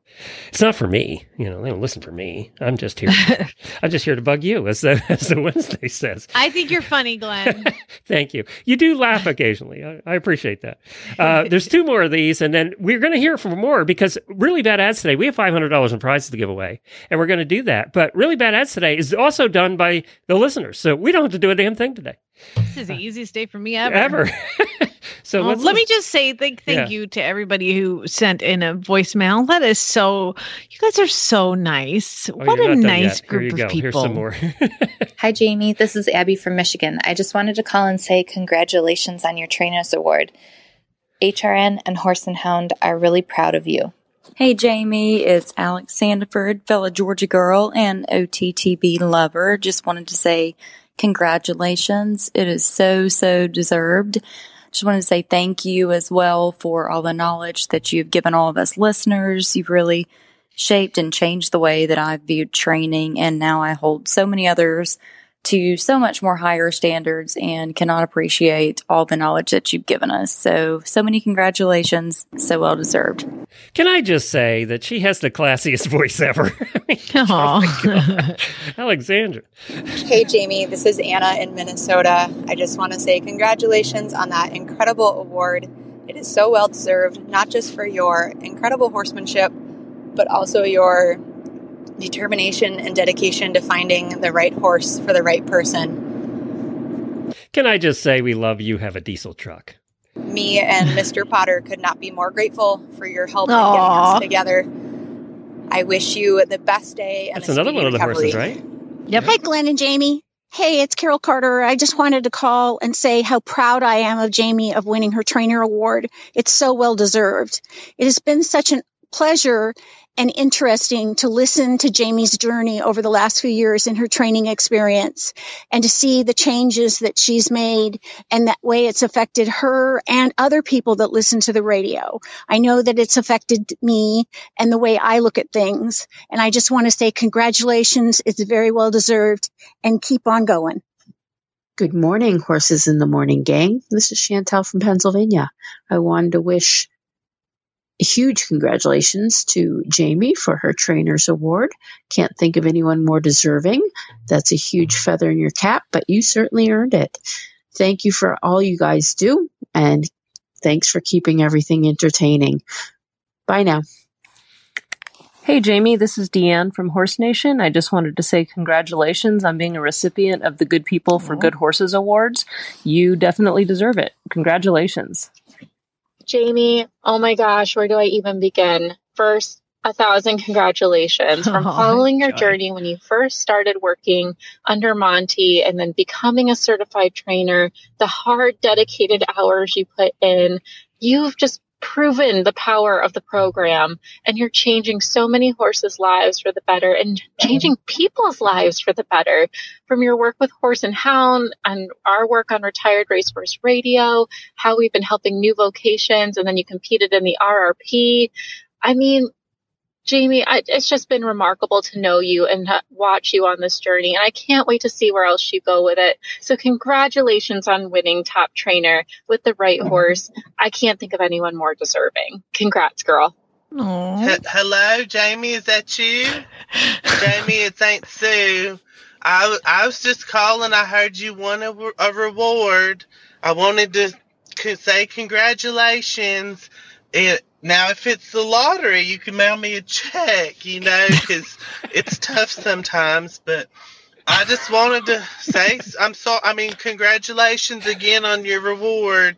It's not for me, you know. They don't listen for me. I'm just here. I'm just here to bug you, as the as the Wednesday says. I think you're funny, Glenn. Thank you. You do laugh occasionally. I, I appreciate that. Uh, there's two more of these, and then we're going to hear from more because really bad ads today. We have five hundred dollars in prizes to give away, and we're going to do that. But really bad ads today is also done by the listeners, so we don't have to do a damn thing today this is the easiest day for me ever. ever. So let's, let me just say thank thank Yeah. you to everybody who sent in a voicemail. That is so. You guys are so nice. Oh, what a nice yet. Here group you of go. people. Here's some more. Hi, Jamie. This is Abby from Michigan. I just wanted to call and say congratulations on your Trainers Award. HRN and Horse and Hound are really proud of you. Hey Jamie, it's Alex Sandiford, fellow Georgia girl and OTTB lover. Just wanted to say congratulations. It is so, so deserved. Just wanted to say thank you as well for all the knowledge that you've given all of us listeners. You've really shaped and changed the way that I've viewed training, and now I hold so many others to so much more higher standards and cannot appreciate all the knowledge that you've given us. So, so many congratulations. So well deserved. Can I just say that she has the classiest voice ever? Aw. Oh Alexandra. Hey, Jamie, this is Anna in Minnesota. I just want to say congratulations on that incredible award. It is so well deserved, not just for your incredible horsemanship, but also your determination and dedication to finding the right horse for the right person. Can I just say we love you have a diesel truck? Me and Mr. Potter could not be more grateful for your help in getting us together. I wish you the best day and That's a another one of the recovery. horses, right? Yep. Hey, Glenn and Jamie. Hey, it's Carol Carter. I just wanted to call and say how proud I am of Jamie of winning her trainer award. It's so well deserved. It has been such a pleasure and interesting to listen to Jamie's journey over the last few years in her training experience and to see the changes that she's made and that way it's affected her and other people that listen to the radio. I know that it's affected me and the way I look at things. And I just want to say congratulations. It's very well deserved and keep on going. Good morning, Horses in the Morning gang. This is Chantel from Pennsylvania. I wanted to wish huge congratulations to Jamie for her Trainer's Award. Can't think of anyone more deserving. That's a huge feather in your cap, but you certainly earned it. Thank you for all you guys do, and thanks for keeping everything entertaining. Bye now. Hey, Jamie, this is Deanne from Horse Nation. I just wanted to say congratulations on being a recipient of the Good People for Good Horses Awards. You definitely deserve it. Congratulations. Jamie, oh my gosh, where do I even begin? First, a thousand congratulations from Oh, following your journey when you first started working under Monty and then becoming a certified trainer, the hard, dedicated hours you put in. You've just proven the power of the program and you're changing so many horses' lives for the better and changing people's lives for the better from your work with Horse and Hound and our work on Retired Racehorse Radio, how we've been helping new vocations, and then you competed in the RRP. I mean, Jamie, I, it's just been remarkable to know you and watch you on this journey, and I can't wait to see where else you go with it. So, congratulations on winning top trainer with the right mm-hmm. horse. I can't think of anyone more deserving. Congrats, girl. He- hello, Jamie. Is that you? Jamie, it's Aunt Sue. I, I was just calling. I heard you won a, a reward. I wanted to c- say congratulations. It, now, if it's the lottery, you can mail me a check, you know, because it's tough sometimes. But I just wanted to say, I'm so. I mean, congratulations again on your reward.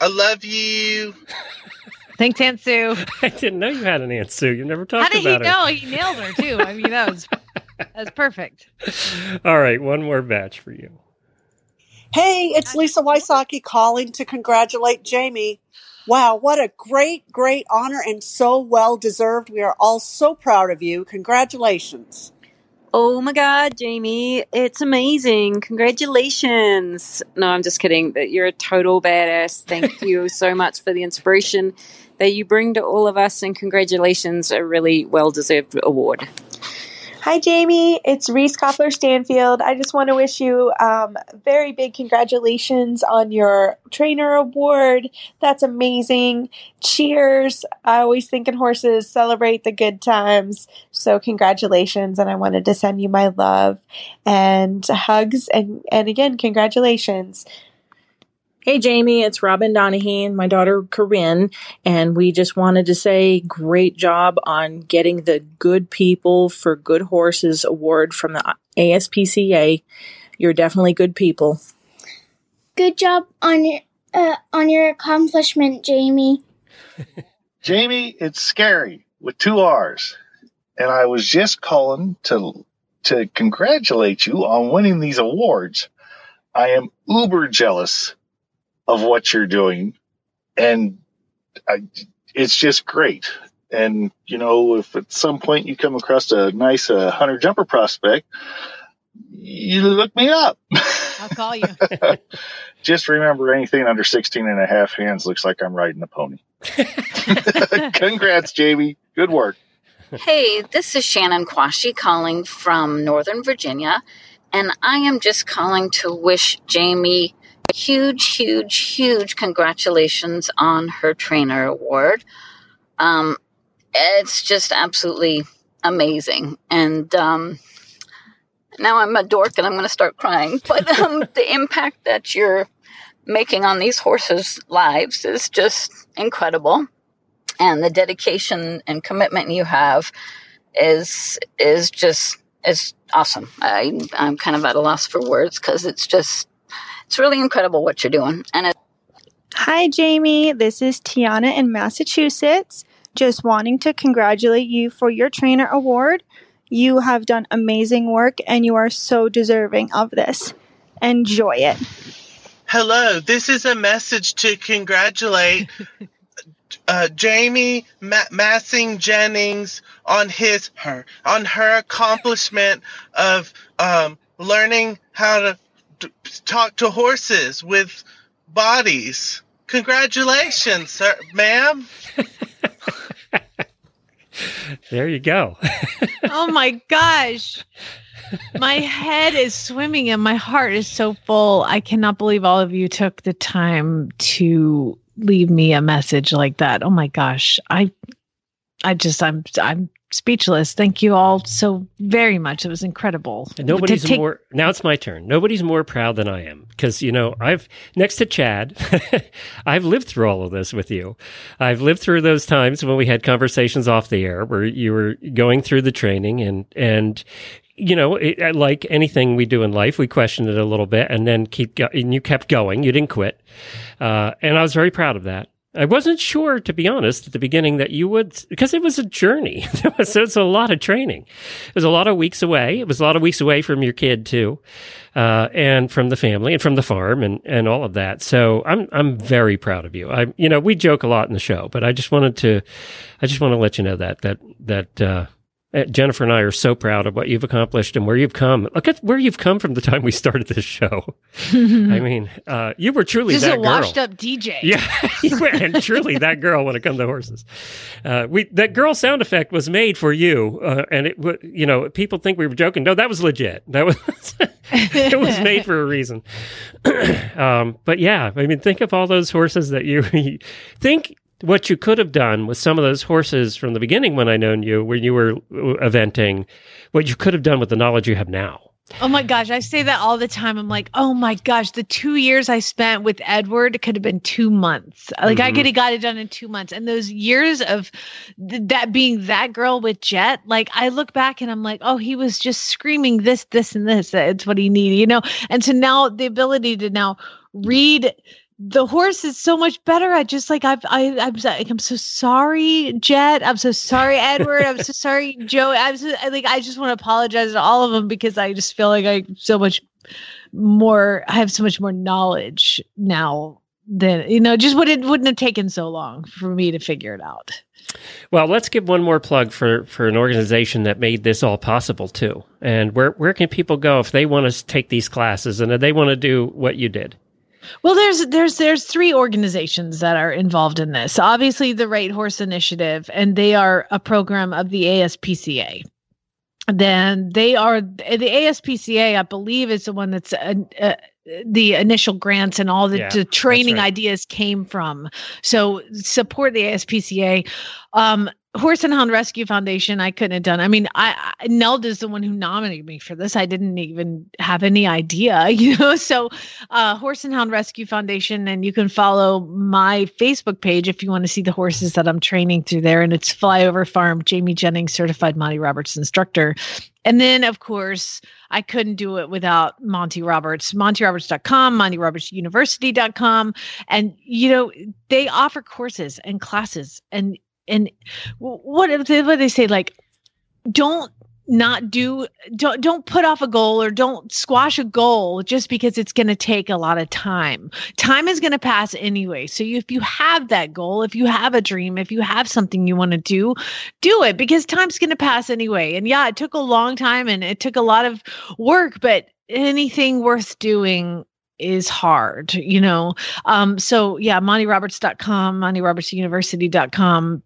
I love you. Thanks, Aunt Sue. I didn't know you had an Aunt Sue. You've never How talked did he her. know? He nailed her too. I mean, that was that's perfect. All right, one more batch for you. Hey, it's Lisa Wysocki calling to congratulate Jamie. Wow, what a great, great honor and so well deserved. We are all so proud of you. Congratulations. Oh my God, Jamie, it's amazing. Congratulations. No, I'm just kidding. But You're a total badass. Thank you so much for the inspiration that you bring to all of us. And congratulations, a really well deserved award. Hi, Jamie. It's Reese Koffler Stanfield. I just want to wish you um, very big congratulations on your trainer award. That's amazing. Cheers. I always think in horses celebrate the good times. So, congratulations. And I wanted to send you my love and hugs. And, and again, congratulations. Hey, Jamie, it's Robin Donahue, and my daughter Corinne, and we just wanted to say great job on getting the Good People for Good Horses award from the ASPCA. You're definitely good people. Good job on uh, on your accomplishment, Jamie. Jamie, it's scary with two R's. And I was just calling to to congratulate you on winning these awards. I am uber jealous of what you're doing and I, it's just great. And you know, if at some point you come across a nice uh, hunter jumper prospect, you look me up. I'll call you. Just remember anything under 16 and a half hands looks like I'm riding a pony. Congrats, Jamie. Good work. Hey, this is Shannon Quashi calling from Northern Virginia, and I am just calling to wish Jamie huge, huge, huge congratulations on her trainer award. Um, it's just absolutely amazing. And um, now I'm a dork and I'm going to start crying. But um, the impact that you're making on these horses' lives is just incredible. And the dedication and commitment you have is is just is awesome. I I'm kind of at a loss for words because it's just it's really incredible what you're doing. And it, Hi, Jamie. This is Tiana in Massachusetts. Just wanting to congratulate you for your trainer award. You have done amazing work and you are so deserving of this. Enjoy it. Hello, this is a message to congratulate uh, Jamie Ma- Massing Jennings on his her on her accomplishment of um, learning how to t- talk to horses with bodies. Congratulations, sir, ma'am. There you go. oh my gosh. My head is swimming and my heart is so full. I cannot believe all of you took the time to leave me a message like that. Oh my gosh. I I just I'm I'm speechless. Thank you all so very much. It was incredible. And nobody's take- more now it's my turn. Nobody's more proud than I am because you know I've next to Chad, I've lived through all of this with you. I've lived through those times when we had conversations off the air where you were going through the training and and you know it, like anything we do in life, we questioned it a little bit and then keep go- and you kept going. You didn't quit, uh, and I was very proud of that. I wasn't sure, to be honest, at the beginning that you would, because it was a journey. so it's a lot of training. It was a lot of weeks away. It was a lot of weeks away from your kid too, uh, and from the family and from the farm and, and all of that. So I'm I'm very proud of you. I you know we joke a lot in the show, but I just wanted to, I just want to let you know that that that. Uh, Jennifer and I are so proud of what you've accomplished and where you've come. Look at where you've come from the time we started this show. I mean, uh, you were truly Just that a girl. washed up DJ. Yeah, were, and truly that girl when it comes to horses. Uh, we that girl sound effect was made for you, uh, and it you know people think we were joking. No, that was legit. That was it was made for a reason. um, but yeah, I mean, think of all those horses that you think what you could have done with some of those horses from the beginning when I known you, when you were uh, eventing, what you could have done with the knowledge you have now. Oh my gosh, I say that all the time. I'm like, oh my gosh, the two years I spent with Edward could have been two months. Like I Mhm. could have got it done in two months. And those years of th- that being that girl with Jet, like I look back and I'm like, oh, he was just screaming this, this, and this. It's what he needed, you know? And so now the ability to now read the horse is so much better. I just like I've I I'm like I'm so sorry, Jet. I'm so sorry, Edward. I'm so sorry, Joe. I'm so I, like I just want to apologize to all of them because I just feel like I so much more. I have so much more knowledge now than you know. Just would it wouldn't have taken so long for me to figure it out. Well, let's give one more plug for, for an organization that made this all possible too. And where where can people go if they want to take these classes and if they want to do what you did? Well, there's there's there's three organizations that are involved in this. Obviously, the Right Horse Initiative, and they are a program of the ASPCA. Then they are the ASPCA. I believe is the one that's uh, uh, the initial grants and all the, Yeah, the training right. ideas came from. So support the ASPCA. Um, Horse and Hound Rescue Foundation, I couldn't have done. I mean, I, I Nelda's the one who nominated me for this. I didn't even have any idea, you know. So, uh, Horse and Hound Rescue Foundation, and you can follow my Facebook page if you want to see the horses that I'm training through there. And it's Flyover Farm, Jamie Jennings, certified Monty Roberts instructor. And then, of course, I couldn't do it without Monty Roberts, montyroberts.com, montyrobertsuniversity.com. And, you know, they offer courses and classes and, and what, what do they say? Like, don't not do don't don't put off a goal or don't squash a goal just because it's going to take a lot of time. Time is going to pass anyway. So you, if you have that goal if you have a dream if you have something you want to do do it because time's going to pass anyway. And yeah it took a long time and it took a lot of work but anything worth doing is hard you know? Um so yeah montyroberts.com montyrobertsuniversity.com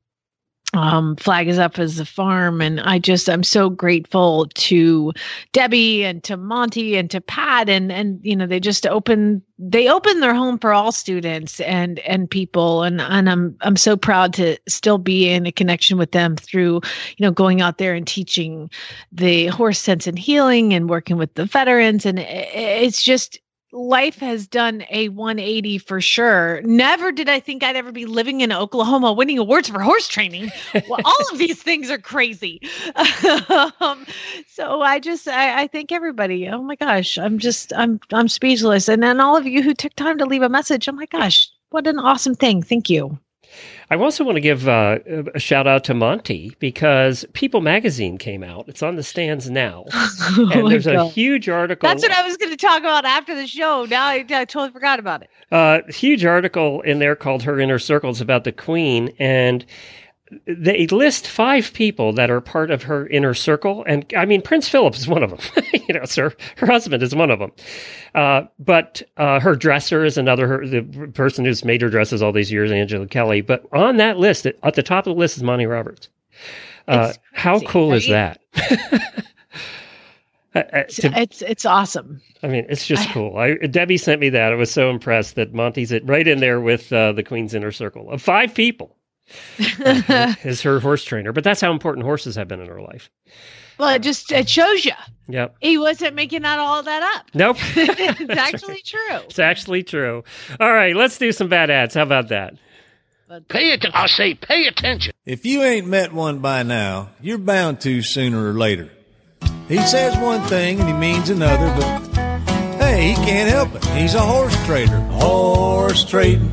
um, flag is up as a farm. And i just i'm so grateful to debbie and to monty and to pat and and you know they just open they open their home for all students and and people. And and i'm i'm so proud to still be in a connection with them through you know going out there and teaching the horse sense and healing and working with the veterans. And it's just life has done a 180 for sure. Never did I think I'd ever be living in Oklahoma winning awards for horse training. well, all of these things are crazy. um, so I just I, I thank everybody. Oh my gosh, I'm just I'm I'm speechless. And then all of you who took time to leave a message. Oh my gosh, what an awesome thing. Thank you. I also want to give uh, a shout out to Monty because People Magazine came out. It's on the stands now, oh and there's a huge article. That's what I was going to talk about after the show. Now I, I totally forgot about it. Uh, huge article in there called "Her Inner Circles" about the Queen, and they list five people that are part of her inner circle, and I mean Prince Philip is one of them. you know, sir, her husband is one of them. Uh, but uh, her dresser is another. Her, the person who's made her dresses all these years, Angela Kelly. But on that list, at the top of the list is Monty Roberts. Uh, how cool is that? Uh, uh, to, it's it's awesome. I mean, it's just cool. I, Debbie sent me that. I was so impressed that Monty's it right in there with uh, the Queen's inner circle of five people uh, is her horse trainer. But that's how important horses have been in her life. Well, it just it shows you. Yep. He wasn't making that all that up. Nope. it's actually right. true. It's actually true. All right, let's do some bad ads. How about that? But Pay it. I say, pay attention. If you ain't met one by now, you're bound to sooner or later. He says one thing and he means another, but hey, he can't help it. He's a horse trader. Horse trading.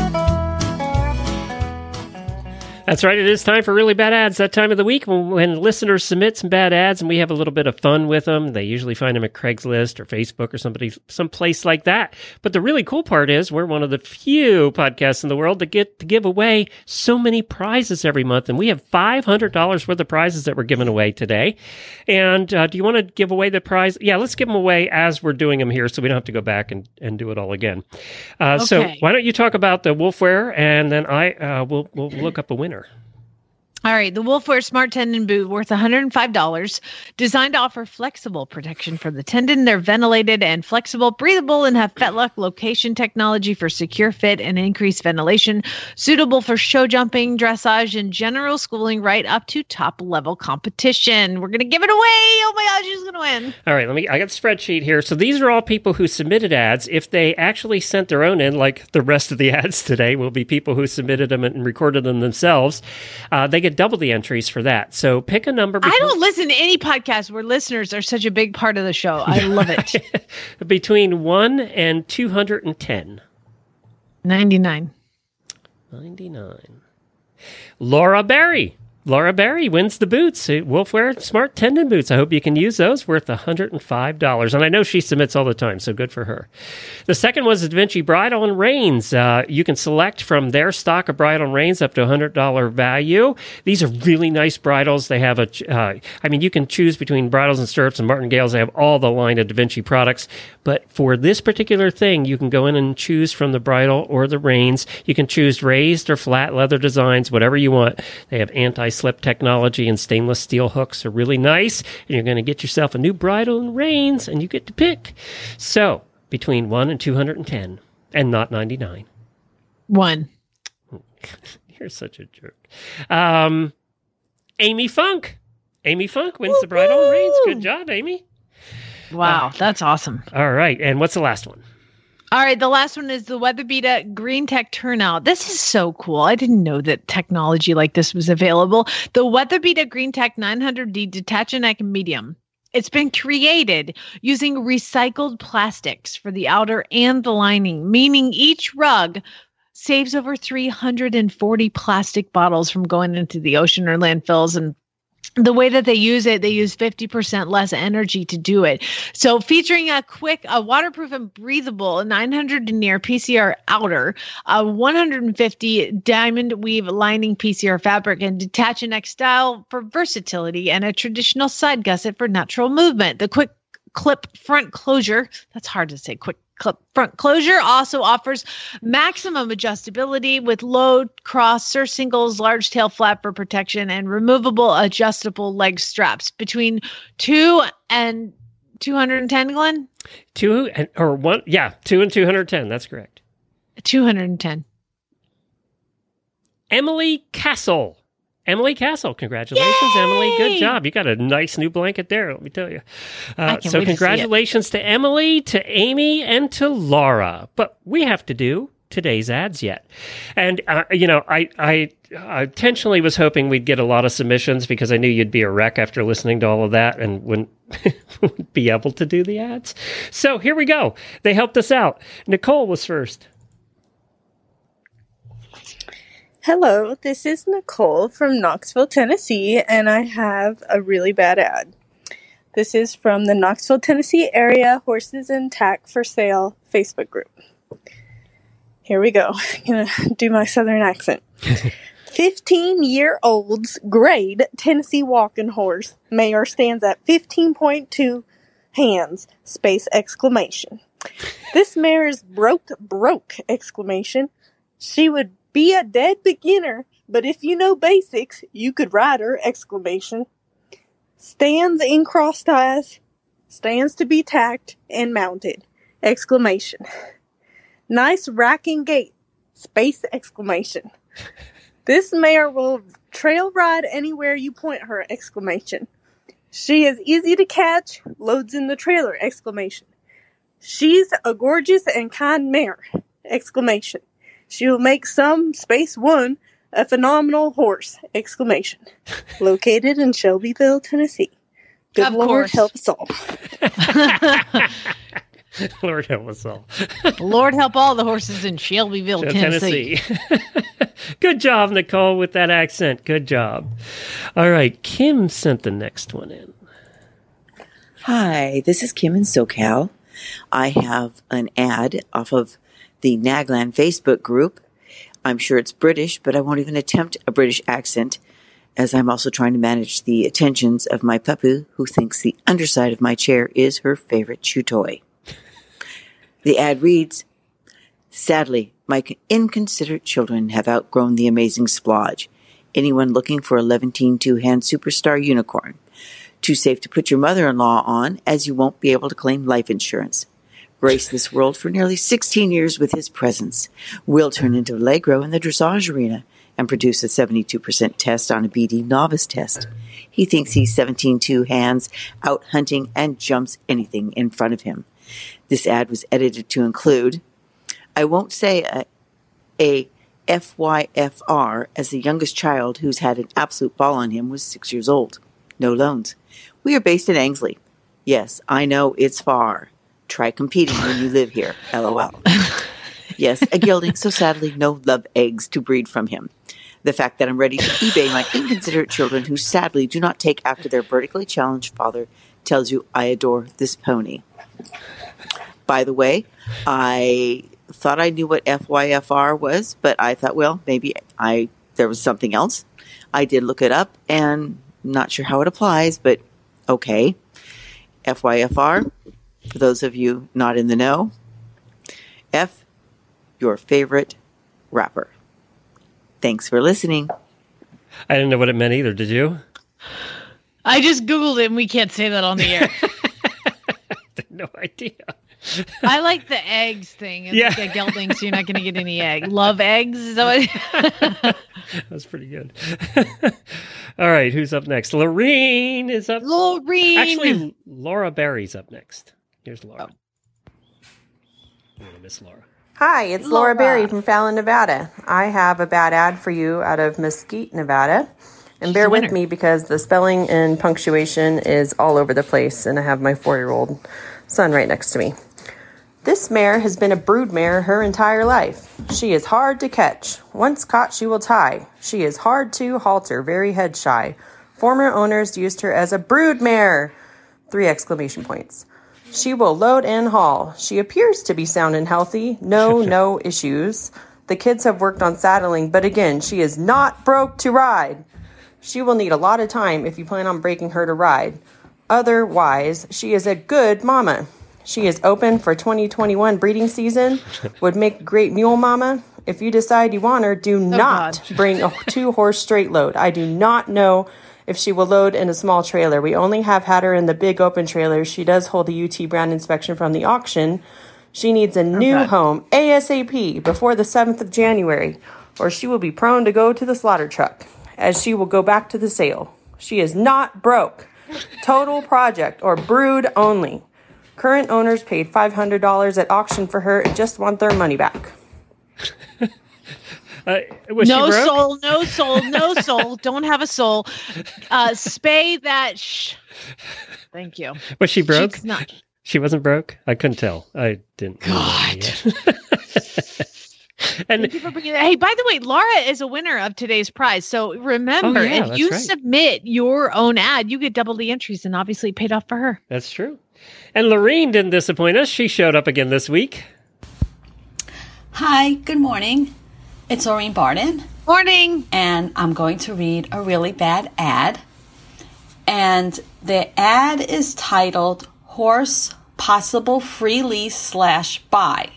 That's right. It is time for really bad ads. That time of the week when, when, listeners submit some bad ads and we have a little bit of fun with them. They usually find them at Craigslist or Facebook or somebody, some place like that. But the really cool part is we're one of the few podcasts in the world that get to give away so many prizes every month, and we have five hundred dollars worth of prizes that we're giving away today. And uh, do you want to give away the prize? Yeah, let's give them away as we're doing them here, so we don't have to go back and, and do it all again. Uh, okay. So why don't you talk about the Woof Wear, and then I uh, will we'll look up a winner winner. All right, the Woof Wear Smart Tendon Boot worth $105, designed to offer flexible protection for the tendon. They're ventilated and flexible, breathable, and have Fetlock location technology for secure fit and increased ventilation, suitable for show jumping, dressage, and general schooling right up to top level competition. We're going to give it away. Oh my gosh, who's going to win? All right, let me I got the spreadsheet here. So these are all people who submitted ads. If they actually sent their own in like the rest of the ads today will be people who submitted them and recorded them themselves. Uh, they get double the entries for that. So pick a number. Between- I don't listen to any podcast where listeners are such a big part of the show. I love it. between 1 and 210. 99. 99. Laura Barry. Laura Barry wins the boots. Woof Wear Smart Tendon Boots. I hope you can use those. Worth $105. And I know she submits all the time, so good for her. The second was Da Vinci Bridle and Reins. Uh, you can select from their stock of bridle and reins up to $100 value. These are really nice bridles. They have a, uh, I mean, you can choose between bridles and stirrups and martingales. They have all the line of Da Vinci products. But for this particular thing, you can go in and choose from the bridle or the reins. You can choose raised or flat leather designs, whatever you want. They have anti slip technology and stainless steel hooks are really nice. And you're going to get yourself a new bridle and reins, and you get to pick. So between 1 and 210, and not 99. One. You're such a jerk. Um, Amy Funk. Amy Funk wins the bridal reins. Good job, Amy. Wow, that's awesome. All right. And what's the last one? All right, the last one is the WeatherBeeta Green Tech Turnout. This is so cool. I didn't know that technology like this was available. The WeatherBeeta Green Tech 900D Detach-A-Neck Medium. It's been created using recycled plastics for the outer and the lining, meaning each rug saves over 340 plastic bottles from going into the ocean or landfills and the way that they use it, they use 50% less energy to do it. So featuring a quick, a waterproof and breathable 900 denier PCR outer, a 150 diamond weave lining PCR fabric and Detach-A-Neck style for versatility and a traditional side gusset for natural movement. The quick clip front closure, that's hard to say, quick clip front closure also offers maximum adjustability with low cross surcingles large tail flap for protection and removable adjustable leg straps between 2 and 210 glenn Two and or one? Yeah, two and 210. That's correct. 210 Emily Castle. Emily Castle, congratulations, Emily. Good job. You got a nice new blanket there, let me tell you. I Uh, so, wait to congratulations to Emily, to Amy, and to Laura. But we have to do today's ads yet. And, uh, you know, I, I uh, intentionally was hoping we'd get a lot of submissions because I knew you'd be a wreck after listening to all of that and wouldn't, wouldn't be able to do the ads. So, here we go. They helped us out. Nicole was first. Hello, this is Nicole from Knoxville, Tennessee, and I have a really bad ad. This is from the Knoxville, Tennessee area Horses and Tack for Sale Facebook group. Here we go. I'm going to do my southern accent. 15 year old's grade Tennessee walking horse. Mayor stands at 15.2 hands, space exclamation. This mare is broke, broke, exclamation. She would be a dead beginner, but if you know basics, you could ride her, exclamation. Stands in cross ties, stands to be tacked and mounted, exclamation. Nice racking gait, space exclamation. This mare will trail ride anywhere you point her, exclamation. She is easy to catch, loads in the trailer, exclamation. She's a gorgeous and kind mare, exclamation. She will make some space one a phenomenal horse! Exclamation. Located in Shelbyville, Tennessee. Good Of Lord course. help us all. Lord help us all. Lord help all the horses in Shelbyville, Tennessee. Tennessee. Good job, Nicole, with that accent. Good job. All right, Kim sent the next one in. Hi, this is Kim in SoCal. I have an ad off of the Nagland Facebook group. I'm sure it's British, but I won't even attempt a British accent as I'm also trying to manage the attentions of my puppy who thinks the underside of my chair is her favorite chew toy. The ad reads, Sadly, my inconsiderate children have outgrown the amazing splodge. Anyone looking for a Levantine two-hand superstar unicorn? Too safe to put your mother-in-law on, as you won't be able to claim life insurance. Graced this world for nearly 16 years with his presence. Will turn into Valegro in the dressage arena and produce a 72% test on a BD novice test. He thinks he's 17 two hands, out hunting, and jumps anything in front of him. This ad was edited to include I won't say a, a FYFR as the youngest child who's had an absolute ball on him was six years old. No loans. We are based in Anglesey. Yes, I know it's far. Try competing when you live here. LOL. Yes, a gelding, so sadly no love eggs to breed from him. The fact that I'm ready to eBay my inconsiderate children who sadly do not take after their vertically challenged father tells you I adore this pony. By the way, I thought I knew what FYFR was, but I thought, well, maybe I there was something else. I did look it up and not sure how it applies, but okay. FYFR, for those of you not in the know, F, your favorite rapper. Thanks for listening. I didn't know what it meant either. Did you? I just Googled it and we can't say that on the air. no idea. I like the eggs thing. It's Yeah. like a gelding, so you're not going to get any egg. Love eggs. Is that what? That's pretty good. All right, who's up next? Lorene is up. Lorene. Actually, Laura Barry's up next. Here's Laura. Oh. I'm gonna miss Laura. Hi, it's Laura. Berry from Fallon, Nevada. I have a bad ad for you out of Mesquite, Nevada. And bear with me because the spelling and punctuation is all over the place, and I have my four year old son right next to me. This mare has been a brood mare her entire life. She is hard to catch. Once caught, she will tie. She is hard to halter, very head shy. Former owners used her as a brood mare. Three exclamation points. She will load and haul. She appears to be sound and healthy. No, no issues. The kids have worked on saddling, but again, she is not broke to ride. She will need a lot of time if you plan on breaking her to ride. Otherwise, she is a good mama. She is open for 2021 breeding season. Would make great mule mama. If you decide you want her, do oh, not bring a two horse straight load. I do not know if she will load in a small trailer. We only have had her in the big open trailer. She does hold a UT brand inspection from the auction. She needs a new Okay. home ASAP before the 7th of January, or she will be prone to go to the slaughter truck, as she will go back to the sale. She is not broke. Total project or brood only. Current owners paid $500 at auction for her and just want their money back. Uh, was no she broke? soul, no soul, no soul. Don't have a soul. Uh, spay that. Sh- Thank you. Was she broke? She's not. She wasn't broke. I couldn't tell. I didn't. God. and Thank you for bringing that. Hey, by the way, Laura is a winner of today's prize. So remember, Oh, yeah, if you right. submit your own ad, you get double the entries, and obviously it paid off for her. that's true. And Lorene didn't disappoint us. She showed up again this week. Hi, good morning. It's Lorene Barden. Morning. And I'm going to read a really bad ad. And the ad is titled Horse Possible Free Lease Slash Buy.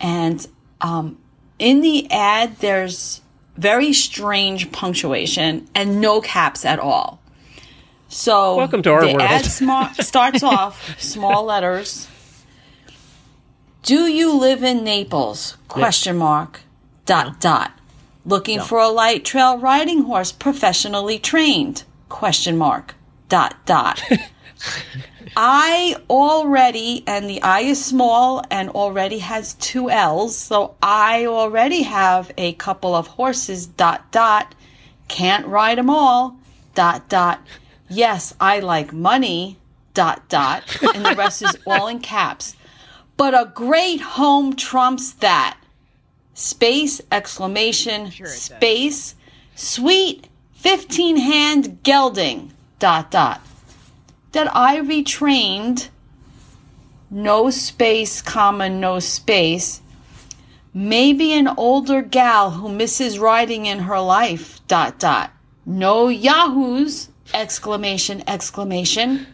And um, in the ad, there's very strange punctuation and no caps at all. So Welcome to our the world. ad sma- starts off small letters. Do you live in Naples? Question mark. Dot dot. Looking for a light trail riding horse professionally trained? Question mark. Dot dot. I already, and the I is small and already has two L's, so I already have a couple of horses, dot, dot. Can't ride them all, dot, dot. Yes, I like money, dot, dot. And the rest is all in caps. But a great home trumps that. Space, exclamation, space, sweet, 15 hand gelding, dot, dot that I retrained no space, comma, no space. Maybe an older gal who misses riding in her life, dot, dot. No yahoos, exclamation, exclamation.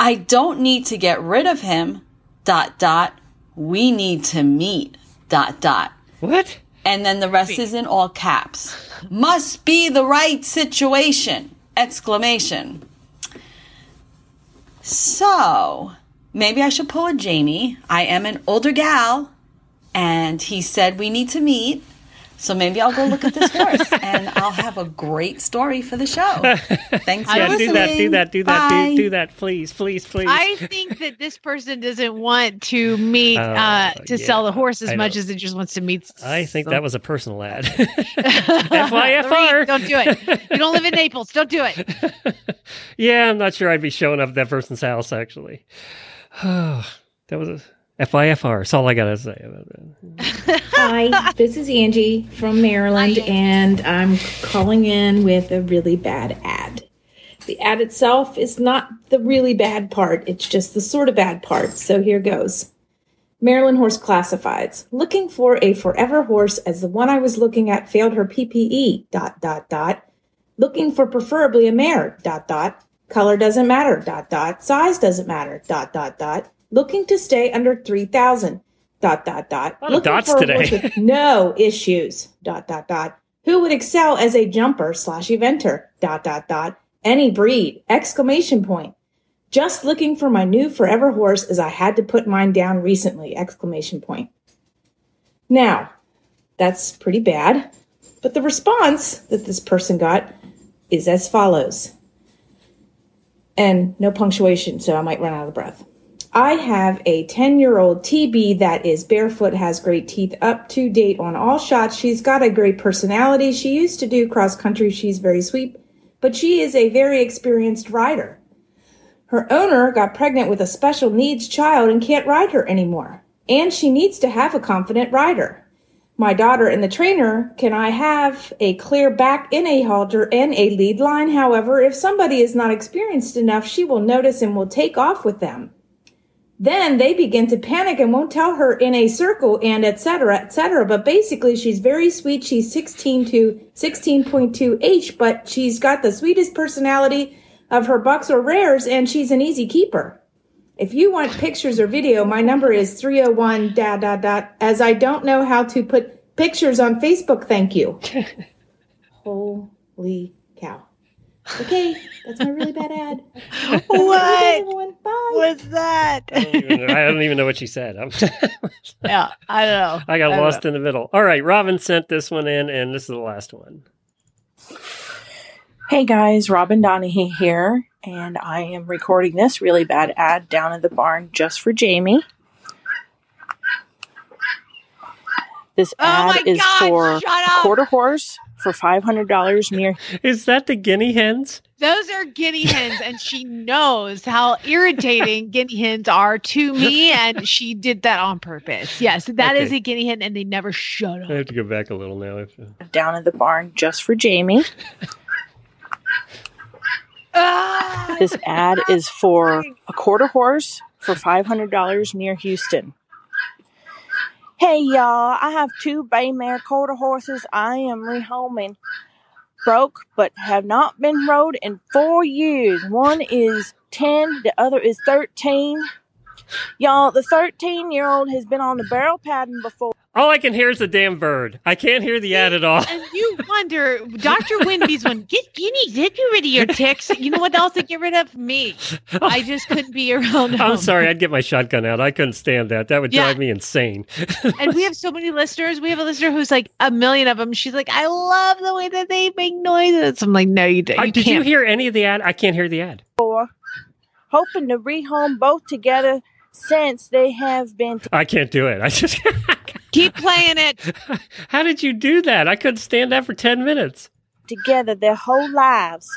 I don't need to get rid of him, dot, dot. We need to meet, dot, dot. What? And then the rest is in all caps. Must be the right situation, exclamation. So, maybe I should pull a Jamie. I am an older gal, and he said we need to meet. So maybe I'll go look at this horse, and I'll have a great story for the show. Thanks for yeah, listening. do that, do that, do that, do, do that, please, please, please. I think that this person doesn't want to meet Oh, uh, to sell the horse as much as it just wants to meet. I think some- that was a personal ad. Lorene, FYFR. don't do it. You don't live in Naples. Don't do it. yeah, I'm not sure I'd be showing up at that person's house, actually. that was a FYFR. That's all I got to say about that. Hi, this is Angie from Maryland, and I'm calling in with a really bad ad. The ad itself is not the really bad part, it's just the sort of bad part. So here goes. Maryland Horse Classifieds. Looking for a forever horse as the one I was looking at failed her PPE. Dot dot dot. Looking for preferably a mare. Dot dot. Color doesn't matter. Dot dot. Size doesn't matter. Dot dot dot. Looking to stay under three thousand. Dot dot dot. lot of Looking dots today. no issues. Dot dot dot. Who would excel as a jumper slash eventer? Dot dot dot. Any breed! Exclamation point. Just looking for my new forever horse as I had to put mine down recently! Exclamation point. Now, that's pretty bad, but the response that this person got is as follows. And no punctuation, so I might run out of breath. I have a 10 year old TB that is barefoot, has great teeth, up to date on all shots. She's got a great personality. She used to do cross country. She's very sweet, but she is a very experienced rider. Her owner got pregnant with a special needs child and can't ride her anymore. And she needs to have a confident rider. My daughter and the trainer, can I have a clear back in a halter and a lead line? However, if somebody is not experienced enough, she will notice and will take off with them. Then they begin to panic and won't tell her in a circle and etc. etc. But basically, she's very sweet. She's 16 to 16.2 H, but she's got the sweetest personality of her bucks or rares, and she's an easy keeper. If you want pictures or video, my number is 301 dot dot dot. As I don't know how to put pictures on Facebook, thank you. Holy cow. Okay, that's my really bad ad. What was that? I don't even, I don't even know what she said. I'm yeah, I don't know. I got don't lost know. in the middle. All right, Robin sent this one in, and this is the last one. Hey guys, Robin Donahue here, and I am recording this really bad ad down in the barn just for Jamie. This Oh ad my is God, for shut up! quarter horse for five hundred dollars near. Is that the guinea hens? Those are guinea hens, and she knows how irritating guinea hens are to me, and she did that on purpose. Yes, that is Okay. a guinea hen, and they never shut up. I have to go back a little now. If, down in the barn just for Jamie. Ah, This ad is for a quarter horse for $500 near Houston. Hey y'all, I have two Baymare quarter horses I am rehoming. Broke, but have not been rode in four years. One is 10, the other is 13. Y'all, the 13 year old has been on the barrel pattern before. All I can hear is the damn bird. I can't hear the ad at all. And you wonder, Dr. Winby's one, get guineas, get rid of your ticks. You know what else to get rid of? Me. I just couldn't be around them. I'm sorry, I'd get my shotgun out. I couldn't stand that. That would Yeah. drive me insane. and we have so many listeners. We have a listener who's like a million of them. She's like, I love the way that they make noises. I'm like, no, you, d- Uh, you Did you can't. hear any of the ad? I can't hear the ad. Hoping to rehome both together since they have been I can't do it. I just. Keep playing it. How did you do that? I couldn't stand that for 10 minutes. together their whole lives.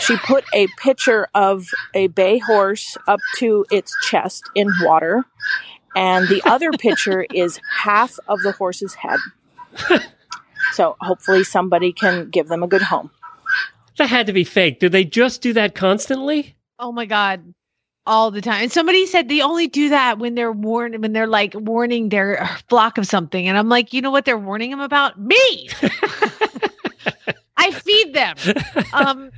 She put a picture of a bay horse up to its chest in water, and the other picture is half of the horse's head. So hopefully somebody can give them a good home. That had to be fake. Do they just do that constantly? Oh my God. All the time. And somebody said they only do that when they're warned, when they're like warning their flock of something. And I'm like, you know what they're warning them about? Me. I feed them. Um,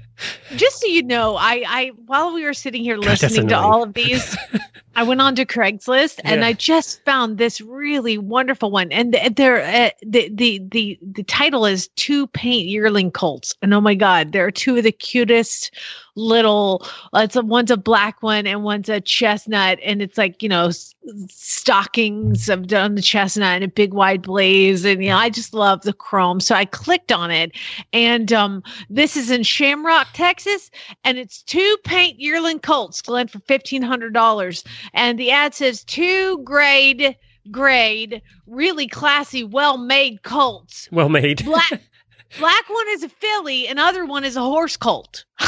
just so you know, I, I while we were sitting here listening to all of these, I went on to Craigslist and I just found this really wonderful one. And th- there, uh, the the the the title is Two Paint Yearling Colts. And oh my God, there are two of the cutest little. uh, It's a, one's a black one and one's a chestnut, and it's like you know s- stockings of on the chestnut and a big wide blaze, and you know I just love the chrome. So I clicked on it, and um, this is in Shamrock, Texas, and it's two paint yearling colts, Glenn, for fifteen hundred dollars. And the ad says two grade grade, really classy, well made colts. Well made. Black black one is a filly, and other one is a horse colt.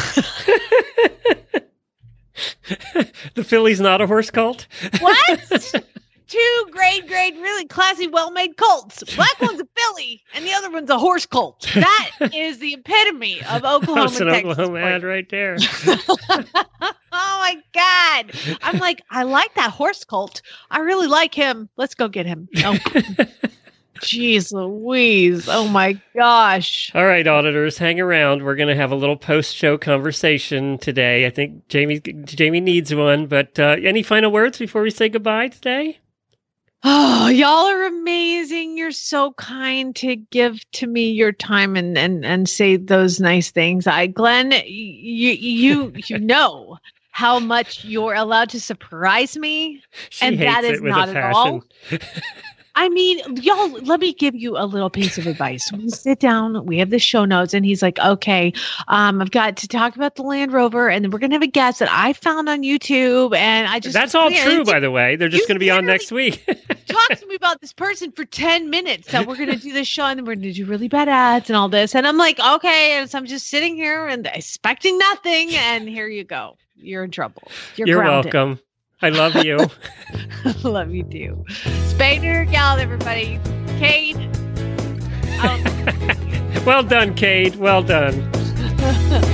the filly's not a horse colt. What? Two grade grade, really classy, well made colts. Black one's a filly, and the other one's a horse colt. That is the epitome of Oklahoma, That's an Texas. Oklahoma you. ad right there. oh my god! I'm like, I like that horse colt. I really like him. Let's go get him. Oh. Jeez Louise. Oh my gosh. All right, auditors, hang around. We're going to have a little post-show conversation today. I think Jamie Jamie needs one, but uh, any final words before we say goodbye today? Oh, y'all are amazing. You're so kind to give to me your time and and and say those nice things. I Glenn, you you you know how much you're allowed to surprise me She and that is not at all. I mean, y'all, let me give you a little piece of advice. We sit down, we have the show notes, and he's like, okay, um, I've got to talk about the Land Rover, and then we're going to have a guest that I found on YouTube. And I just, That's all man, true, by the way. They're just going to be on next week. talk to me about this person for 10 minutes that we're going to do this show and then we're going to do really bad ads and all this. And I'm like, okay. And so I'm just sitting here and expecting nothing. And here you go. You're in trouble. You're, You're welcome. I love you. Love you too. Spader, gal, everybody. Kate. well done, Kate. Well done.